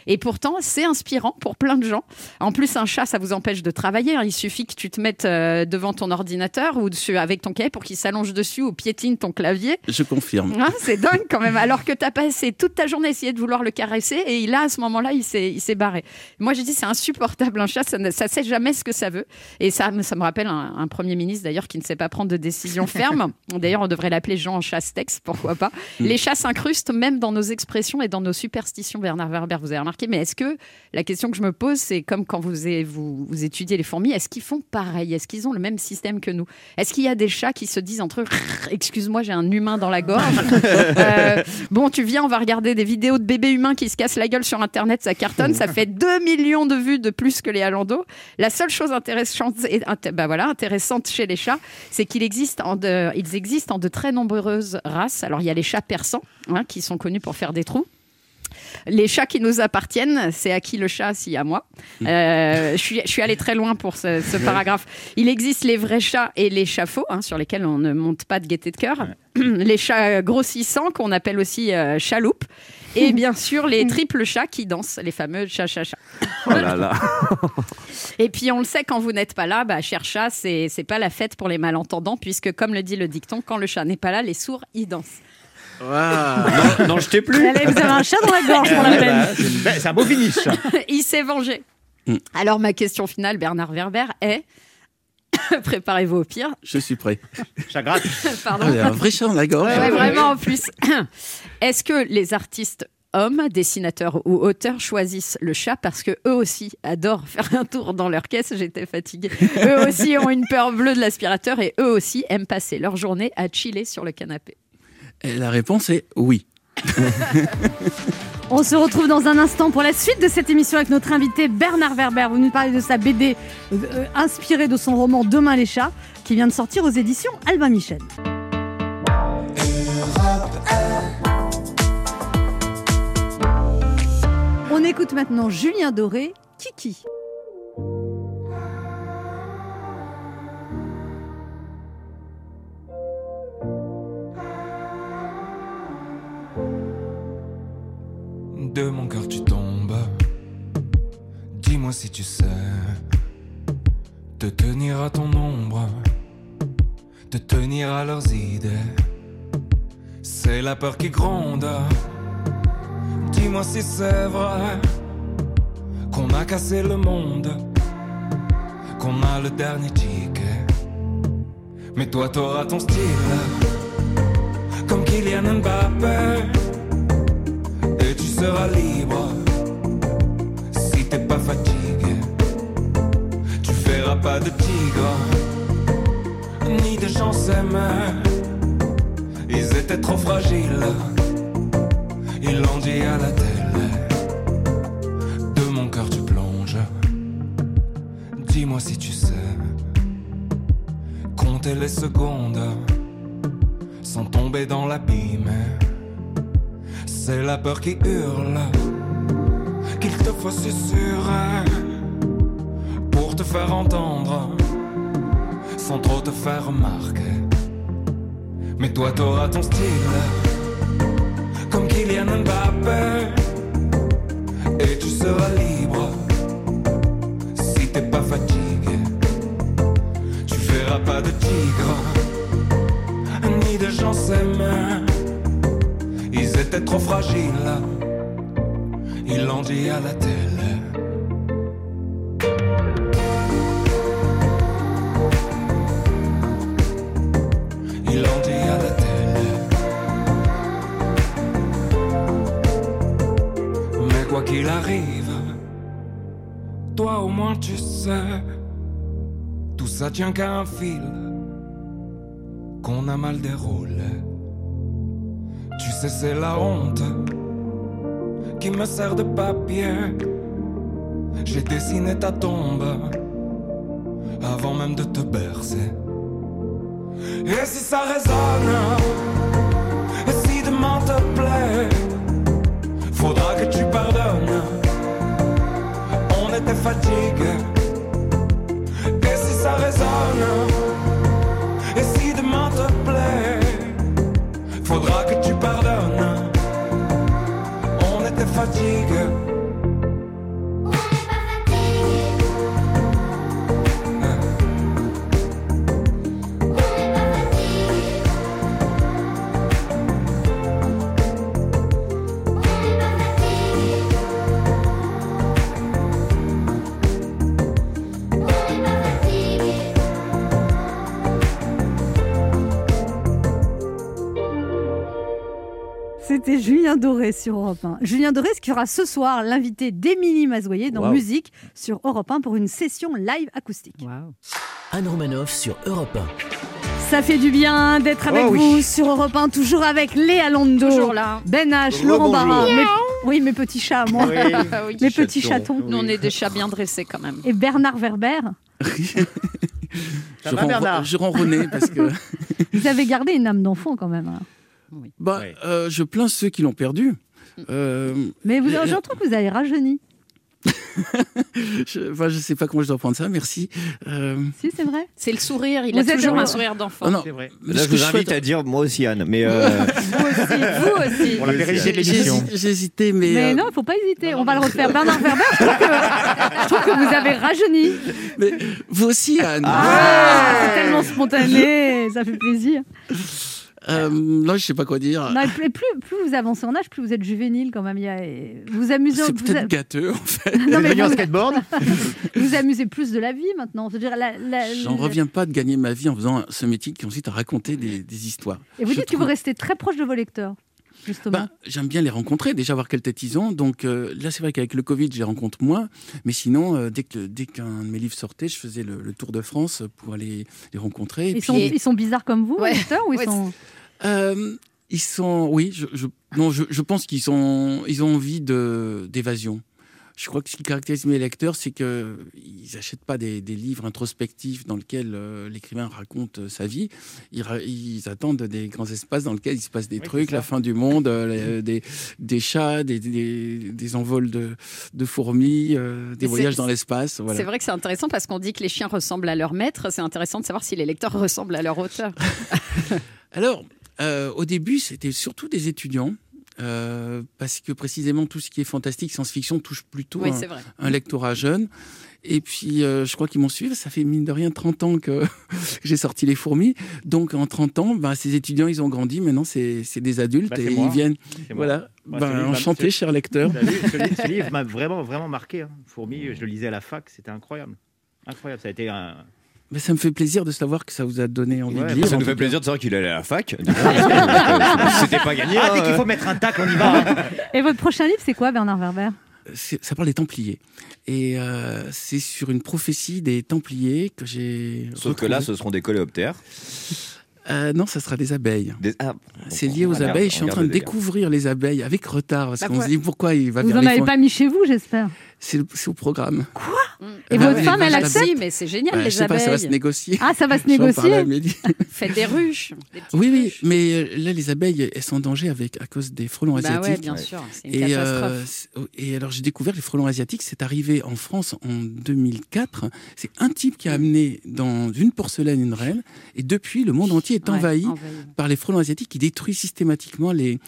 Et pourtant, c'est inspirant pour plein de gens. En plus, un chat, ça vous empêche de travailler. hein. Il suffit que tu te mettes euh, devant ton ordinateur ou dessus avec ton cahier pour qu'il s'allonge dessus ou piétine ton clavier. Je confirme. Hein, c'est dingue quand même. Alors que tu as passé toute ta journée à essayer de vouloir le et il a à ce moment-là, il s'est, il s'est barré. Moi, j'ai dit, c'est insupportable un chat, ça ne ça sait jamais ce que ça veut. Et ça, ça me rappelle un, un Premier ministre d'ailleurs qui ne sait pas prendre de décision ferme. d'ailleurs, on devrait l'appeler Jean Chastex, pourquoi pas. Mm. Les chats s'incrustent même dans nos expressions et dans nos superstitions, Bernard Werber, vous avez remarqué. Mais est-ce que la question que je me pose, c'est comme quand vous, avez- vous, vous étudiez les fourmis, est-ce qu'ils font pareil? Est-ce qu'ils ont le même système que nous? Est-ce qu'il y a des chats qui se disent entre eux, excuse-moi, j'ai un humain dans la gorge Euh, Bon, tu viens, on va regarder des vidéos de bébés humains qui se cassent la gueule sur Internet, ça cartonne, ça fait 2 millions de vues de plus que les Alando. La seule chose intéressante, et, bah voilà, intéressante chez les chats, c'est qu'ils existent, en de, ils existent en de très nombreuses races. Alors, il y a les chats persans, hein, qui sont connus pour faire des trous. Les chats qui nous appartiennent, c'est à qui le chat, si à moi. Euh, je, suis, je suis allée très loin pour ce, ce paragraphe. Il existe les vrais chats et les chats faux, hein, sur lesquels on ne monte pas de gaieté de cœur. Les chats grossissants, qu'on appelle aussi euh, chaloupes. Et bien sûr, les triples chats qui dansent, les fameux chat-chat-chat. Oh là là. Et puis on le sait, quand vous n'êtes pas là, bah, cher chat, c'est c'est pas la fête pour les malentendants, puisque comme le dit le dicton, quand le chat n'est pas là, les sourds y dansent. non, non, je t'ai plus. Allez, vous avez un chat dans la gorge pour la peine. bah, c'est un beau finish. Il s'est vengé. Mm. Alors ma question finale, Bernard Werber, est préparez-vous au pire. Je suis prêt. Ça gratte. Pardon. Ah, un vrai chat dans la gorge. Ouais, vraiment en plus. Est-ce que les artistes hommes, dessinateurs ou auteurs choisissent le chat parce que eux aussi adorent faire un tour dans leur caisse? J'étais fatiguée. eux aussi ont une peur bleue de l'aspirateur et eux aussi aiment passer leur journée à chiller sur le canapé. Et la réponse est oui. On se retrouve dans un instant pour la suite de cette émission avec notre invité Bernard Werber. Vous nous parlez de sa BD euh, inspirée de son roman Demain les chats qui vient de sortir aux éditions Albin Michel. On écoute maintenant Julien Doré, Kiki. De mon cœur tu tombes. Dis-moi si tu sais te tenir à ton ombre, te tenir à leurs idées. C'est la peur qui gronde. Dis-moi si c'est vrai qu'on a cassé le monde, qu'on a le dernier ticket. Mais toi t'auras ton style, comme Kylian Mbappé seras libre si t'es pas fatigué. Tu feras pas de tigre ni de gens s'aimer. Ils étaient trop fragiles, ils l'ont dit à la télé. De mon cœur tu plonges. Dis-moi si tu sais compter les secondes sans tomber dans l'abîme. C'est la peur qui hurle te fois susurrer pour te faire entendre sans trop te faire remarquer. Mais toi, t'auras ton style comme Kylian Mbappé et tu seras libre si t'es pas fatigué. Tu verras pas de tigre ni de gens s'aimer. Trop fragiles. Ils l'ont dit à la télé. Ils l'ont dit à la télé. Mais quoi qu'il arrive, toi au moins tu sais, tout ça tient qu'à un fil qu'on a mal déroulé. C'est la honte qui me sert de papier. J'ai dessiné ta tombe avant même de te bercer. Et si ça résonne, et si demain te plaît, faudra que tu pardonnes. On était fatigués. Et si ça résonne, et si demain te plaît, faudra que tu fatigués. C'était Julien Doré sur Europe 1. Julien Doré, ce qui fera ce soir l'invité d'Émilie Mazoyer dans Wow. Musique sur Europe 1 pour une session live acoustique. Anne Romanoff sur Europe Ça fait du bien d'être avec Oh oui. vous sur Europe 1, toujours avec Léa là. Ben H. Laurent Barra, mes- oui, mes petits chats, moi, Oui. mes petits chatons. Nous, on est des chats bien dressés quand même. Et Bernard Werber, Ça je, Bernard je ronronnais parce que vous avez gardé une âme d'enfant quand même. hein. Bah, euh, je plains ceux qui l'ont perdu. Euh, Mais vous, trouve que vous avez rajeuni. je, enfin, je sais pas comment je dois prendre ça, merci. Euh, Si, c'est vrai. C'est le sourire, il Vous a êtes toujours un sourire d'enfant. Ah Là, je vous invite à dire moi aussi, Anne. Mais euh, Vous aussi, vous aussi. Pour la pérennité de J'ai l'émission. hésité, mais. Mais euh, non, il faut pas hésiter, on va le refaire. Bernard Werber, je trouve que, je trouve que vous avez rajeuni. mais vous aussi, Anne. Ah, c'est tellement spontané, ça fait plaisir. Euh, non, je sais pas quoi dire. Non, plus, plus, plus vous avancez en âge, plus vous êtes juvénile quand même. Il y a, vous vous amusez, C'est vous, peut-être gâteux, en fait. Non, mais vous- skateboard vous vous amusez plus de la vie maintenant. Je veux dire, la- la- J'en la- reviens pas de gagner ma vie en faisant ce métier qui consiste à raconter des, des histoires. Et vous Je dites que vous restez très proche de vos lecteurs, justement. Ben, J'aime bien les rencontrer, déjà voir quelle tête ils ont. Donc euh, là, c'est vrai qu'avec le Covid, je les rencontre moins. Mais sinon, euh, dès que dès qu'un de mes livres sortait, je faisais le, le tour de France pour aller les rencontrer. Et ils, puis- sont, ils sont bizarres comme vous, Ouais. les lecteurs, ou ils Ouais, sont... Euh, ils sont, oui, je, je- non, je, je pense qu'ils sont, ils ont envie de d'évasion. Je crois que ce qui caractérise mes lecteurs, c'est que ils achètent pas des, des livres introspectifs dans lesquels euh, l'écrivain raconte euh, sa vie. Ils, attendent des grands espaces dans lesquels il se passe des Oui, trucs, la fin du monde, euh, des, des chats, des, des, envols de, de fourmis, des voyages dans l'espace. Voilà. C'est vrai que c'est intéressant parce qu'on dit que les chiens ressemblent à leur maître. C'est intéressant de savoir si les lecteurs ressemblent à leur auteur. Alors, au début, c'était surtout des étudiants. Euh, parce que précisément tout ce qui est fantastique, science-fiction touche plutôt Oui, un, un lectorat jeune. Et puis, euh, je crois qu'ils m'ont suivi. Ça fait mine de rien 30 ans que j'ai sorti Les Fourmis. Donc, en 30 ans, ben, ces étudiants, ils ont grandi. Maintenant, c'est c'est des adultes Bah, c'est et moi. ils viennent. Voilà. Ben, m'a- enchanté, cher lecteur. Ce, li- ce livre m'a vraiment, vraiment marqué. hein. Fourmi, je le lisais à la fac, c'était incroyable. Incroyable, ça a été un. Mais ça me fait plaisir de savoir que ça vous a donné envie Ouais, de lire. ça nous fait plaisir de savoir qu'il allait à la fac. C'était pas gagné. Ah, dès qu'il faut mettre un tacle, on y va. Et votre prochain livre, c'est quoi, Bernard Werber? Ça parle des Templiers. Et euh, c'est sur une prophétie des Templiers que j'ai. Sauf que là, ce seront des coléoptères. Euh, non, ça sera des abeilles. Des... Ah, C'est lié aux abeilles. Je suis en train de découvrir les abeilles avec retard parce qu'on se dit pourquoi il va Vous en avez pas mis chez vous, j'espère. C'est au programme. Quoi Et Bah votre ouais, femme, elle accepte Si, mais c'est génial, Bah, les je sais pas, abeilles. ça va se négocier. Ah, ça va se négocier. Faites des ruches. des Oui, oui, mais euh, là, les abeilles, elles sont en danger avec, à cause des frelons Bah asiatiques. ouais, bien sûr, c'est une et, catastrophe. c'est- oh, et alors, j'ai découvert les frelons asiatiques, c'est arrivé en France en 2004. C'est un type qui a amené dans une porcelaine une reine, et depuis, le monde entier est Ouais, envahi envahi. par les frelons asiatiques qui détruisent systématiquement les,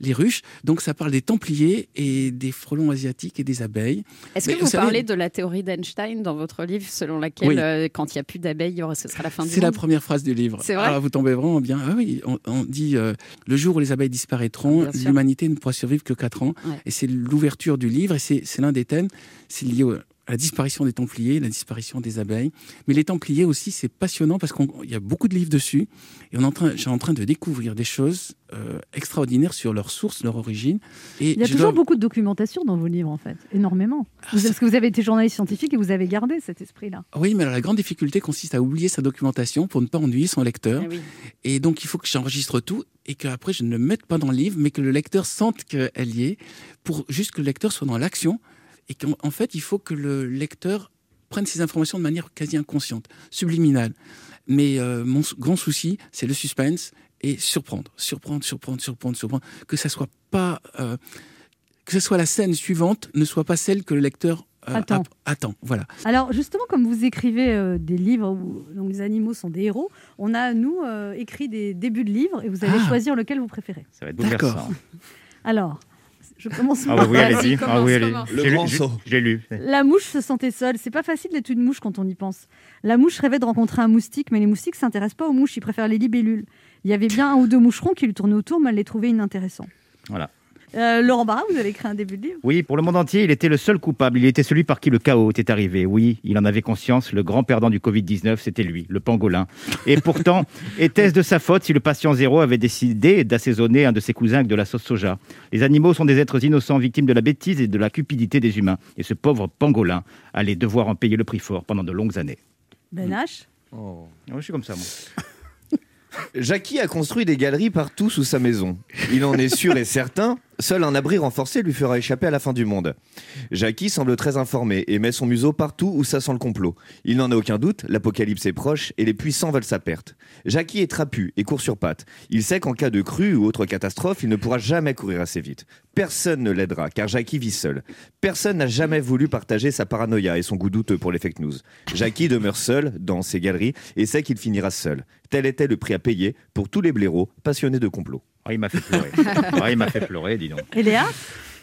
les ruches. Donc, ça parle des templiers et des frelons asiatiques et des abeilles. Est-ce que vous, savez, parlez de la théorie d'Einstein dans votre livre, selon laquelle, Oui. euh, quand il n'y a plus d'abeilles, ce sera la fin du monde C'est la première phrase du livre. C'est vrai Alors vous tombez vraiment bien. Ah oui, on, on dit euh, le jour où les abeilles disparaîtront, l'humanité ne pourra survivre que 4 ans. Ouais. Et c'est l'ouverture du livre et c'est l'un des thèmes. C'est lié au- la disparition des Templiers, la disparition des abeilles. Mais les Templiers aussi, c'est passionnant parce qu'il y a beaucoup de livres dessus. Et on est en train, j'ai en train de découvrir des choses euh, extraordinaires sur leur source, leur origine. Et Il y a toujours dois- beaucoup de documentation dans vos livres, en fait. Énormément. Vous- parce que vous avez été journaliste scientifique et vous avez gardé cet esprit-là. Oui, mais alors la grande difficulté consiste à oublier sa documentation pour ne pas ennuyer son lecteur. Eh oui. Et donc, il faut que j'enregistre tout et qu'après, je ne le mette pas dans le livre, mais que le lecteur sente qu'elle y est, pour juste que le lecteur soit dans l'action. Et qu'en en fait, il faut que le lecteur prenne ces informations de manière quasi inconsciente, subliminale. Mais euh, mon grand souci, c'est le suspense et surprendre, surprendre, surprendre, surprendre, surprendre. Que ça soit pas, euh, que ce soit la scène suivante ne soit pas celle que le lecteur euh, Attend. attend. Voilà. Alors, justement, comme vous écrivez euh, des livres où donc, les animaux sont des héros, on a, nous, euh, écrit des débuts de livres et vous allez Ah. choisir lequel vous préférez. Ça va être bouleversant. Alors, je commence Ah bah oui, allez-y. Ah oui, allez. J'ai lu. La mouche se sentait seule. C'est pas facile d'être une mouche quand on y pense. La mouche rêvait de rencontrer un moustique, mais les moustiques s'intéressent pas aux mouches, ils préfèrent les libellules. Il y avait bien un ou deux moucherons qui lui tournaient autour, mais elle les trouvait inintéressants. Voilà. Euh, Laurent Barra, vous avez écrit un début de livre Oui, pour le monde entier, il était le seul coupable. Il était celui par qui le chaos était arrivé. Oui, il en avait conscience. Le grand perdant du Covid-19, c'était lui, le pangolin. Et pourtant, était-ce de sa faute si le patient zéro avait décidé d'assaisonner un de ses cousins avec de la sauce soja? Les animaux sont des êtres innocents, victimes de la bêtise et de la cupidité des humains. Et ce pauvre pangolin allait devoir en payer le prix fort pendant de longues années. Ben H Oh. Moi, je suis comme ça, moi. Jackie a construit des galeries partout sous sa maison. Il en est sûr et certain, seul un abri renforcé lui fera échapper à la fin du monde. Jackie semble très informé et met son museau partout où ça sent le complot. Il n'en a aucun doute, l'apocalypse est proche et les puissants veulent sa perte. Jackie est trapu et court sur pattes. Il sait qu'en cas de crue ou autre catastrophe, il ne pourra jamais courir assez vite. Personne ne l'aidera car Jackie vit seul. Personne n'a jamais voulu partager sa paranoïa et son goût douteux pour les fake news. Jackie demeure seul dans ses galeries et sait qu'il finira seul. Tel était le prix à payer pour tous les blaireaux passionnés de complot. Ah, il m'a fait pleurer. Ah, il m'a fait pleurer, dis donc. Et Léa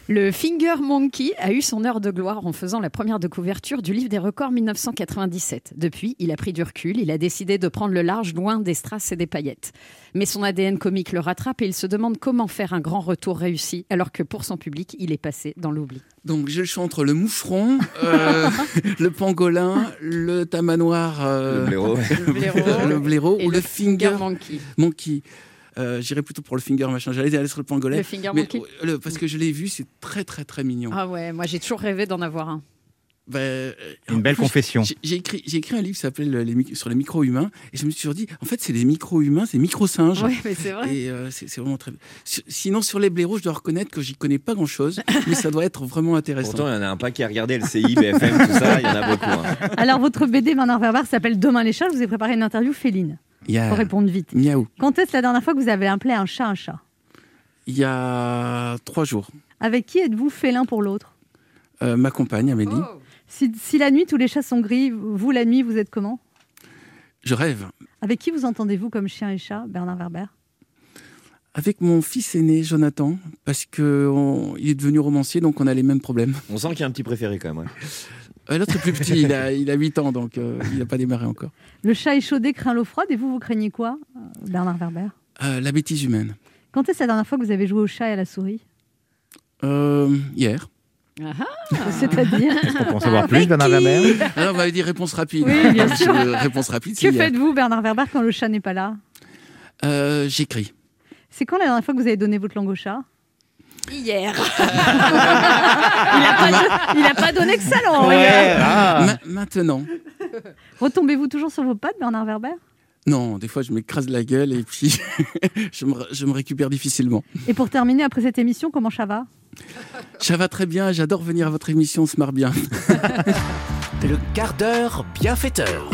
Le Finger Monkey a eu son heure de gloire en faisant la première de couverture du livre des records 1997. Depuis, il a pris du recul, il a décidé de prendre le large loin des strass et des paillettes. Mais son ADN comique le rattrape et il se demande comment faire un grand retour réussi alors que pour son public, il est passé dans l'oubli. Donc j'ai le choix entre le moucheron, euh, le pangolin, le tamanoir, euh, Le blaireau. le blaireau, le blaireau Et ou le le finger Monkey. monkey. Euh, J'irais plutôt pour le finger machin. J'allais aller sur le pangolin. Le finger mais, monkey euh, le- parce que je l'ai vu, c'est très très très mignon. Ah ouais, moi j'ai toujours rêvé d'en avoir un. Ben, euh, Une belle plus, confession. j'ai- écrit, j'ai écrit un livre qui s'appelle mic- sur les micro-humains et je me suis toujours dit, en fait, c'est des micro-humains, c'est micro-singes. Oui, mais c'est vrai. Et euh, c'est vraiment très. Sinon, sur les blaireaux, je dois reconnaître que j'y connais pas grand-chose, mais ça doit être vraiment intéressant. Pourtant, il y en a un paquet à regarder, LCI, BFM, tout ça, il y en a beaucoup. hein. Alors, votre BD Bernard Werber s'appelle Demain les chats. Je vous ai préparé une interview féline. Il a- Faut répondre vite. Miaou. Quand est-ce la dernière fois que vous avez appelé un chat un chat? Il y a trois jours, Avec qui êtes-vous félin pour l'autre? Euh, ma compagne Amélie, Oh. si, si la nuit tous les chats sont gris, vous la nuit vous êtes comment? Je rêve Avec qui vous entendez-vous comme chien et chat, Bernard Werber? Avec mon fils aîné Jonathan parce que on- il est devenu romancier, donc on a les mêmes problèmes. On sent qu'il y a un petit préféré quand même. ouais. L'autre est plus petit, il a, il a 8 ans, donc euh, il n'a pas démarré encore. Le chat échaudé craint l'eau froide et vous, vous craignez quoi, euh, Bernard Werber? Euh, la bêtise humaine. Quand est-ce la dernière fois que vous avez joué au chat et à la souris? Euh, hier. C'est-à-dire? On peut en savoir plus, Bernard Werber? Alors, on m'avait dit réponse rapide. Oui, bien sûr. euh, réponse rapide, Que faites-vous, Bernard Werber, quand le chat n'est pas là? Euh, J'écris. C'est quand la dernière fois que vous avez donné votre langue au chat? Hier. il n'a pas, il a pas donné que ça, Laurent. Ouais, ah. Ma- maintenant. Retombez-vous toujours sur vos pattes, Bernard Werber? Non, des fois, je m'écrase la gueule et puis je, me, je me récupère difficilement. Et pour terminer, après cette émission, comment ça va? Ça va très bien, j'adore venir à votre émission, on se marre bien. le quart d'heure bienfaiteur.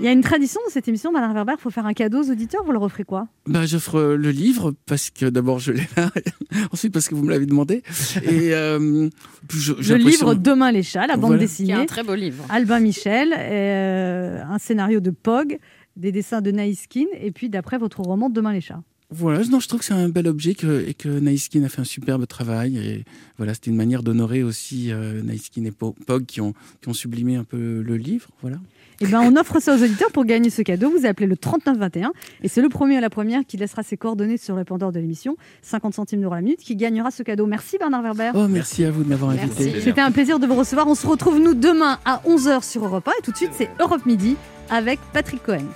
Il y a une tradition dans cette émission, Bernard Werber, il faut faire un cadeau aux auditeurs, vous leur offrez quoi? Bah, j'offre euh, le livre parce que d'abord je l'ai là, ensuite parce que vous me l'avez demandé. Et euh, je- Le livre Demain les chats, la bande Voilà. dessinée. Qui est un très beau livre. Albin Michel, euh, un scénario de Pog, des dessins de Naïskin, et puis d'après votre roman Demain les chats. Voilà, non, je trouve que c'est un bel objet que, et que Naïskin a fait un superbe travail. Et voilà, c'était une manière d'honorer aussi euh, Naïskin et Po- Pog qui ont, qui ont sublimé un peu le livre. Voilà. Eh ben, on offre ça aux auditeurs pour gagner ce cadeau. Vous appelez le 3921 et c'est le premier à la première qui laissera ses coordonnées sur le répondeur de l'émission, 50 centimes d'euros la minute, qui gagnera ce cadeau. Merci Bernard Werber. Oh, merci à vous de m'avoir invité. C'était un plaisir de vous recevoir. On se retrouve nous demain à 11h sur Europe 1 et tout de suite c'est Europe Midi avec Patrick Cohen.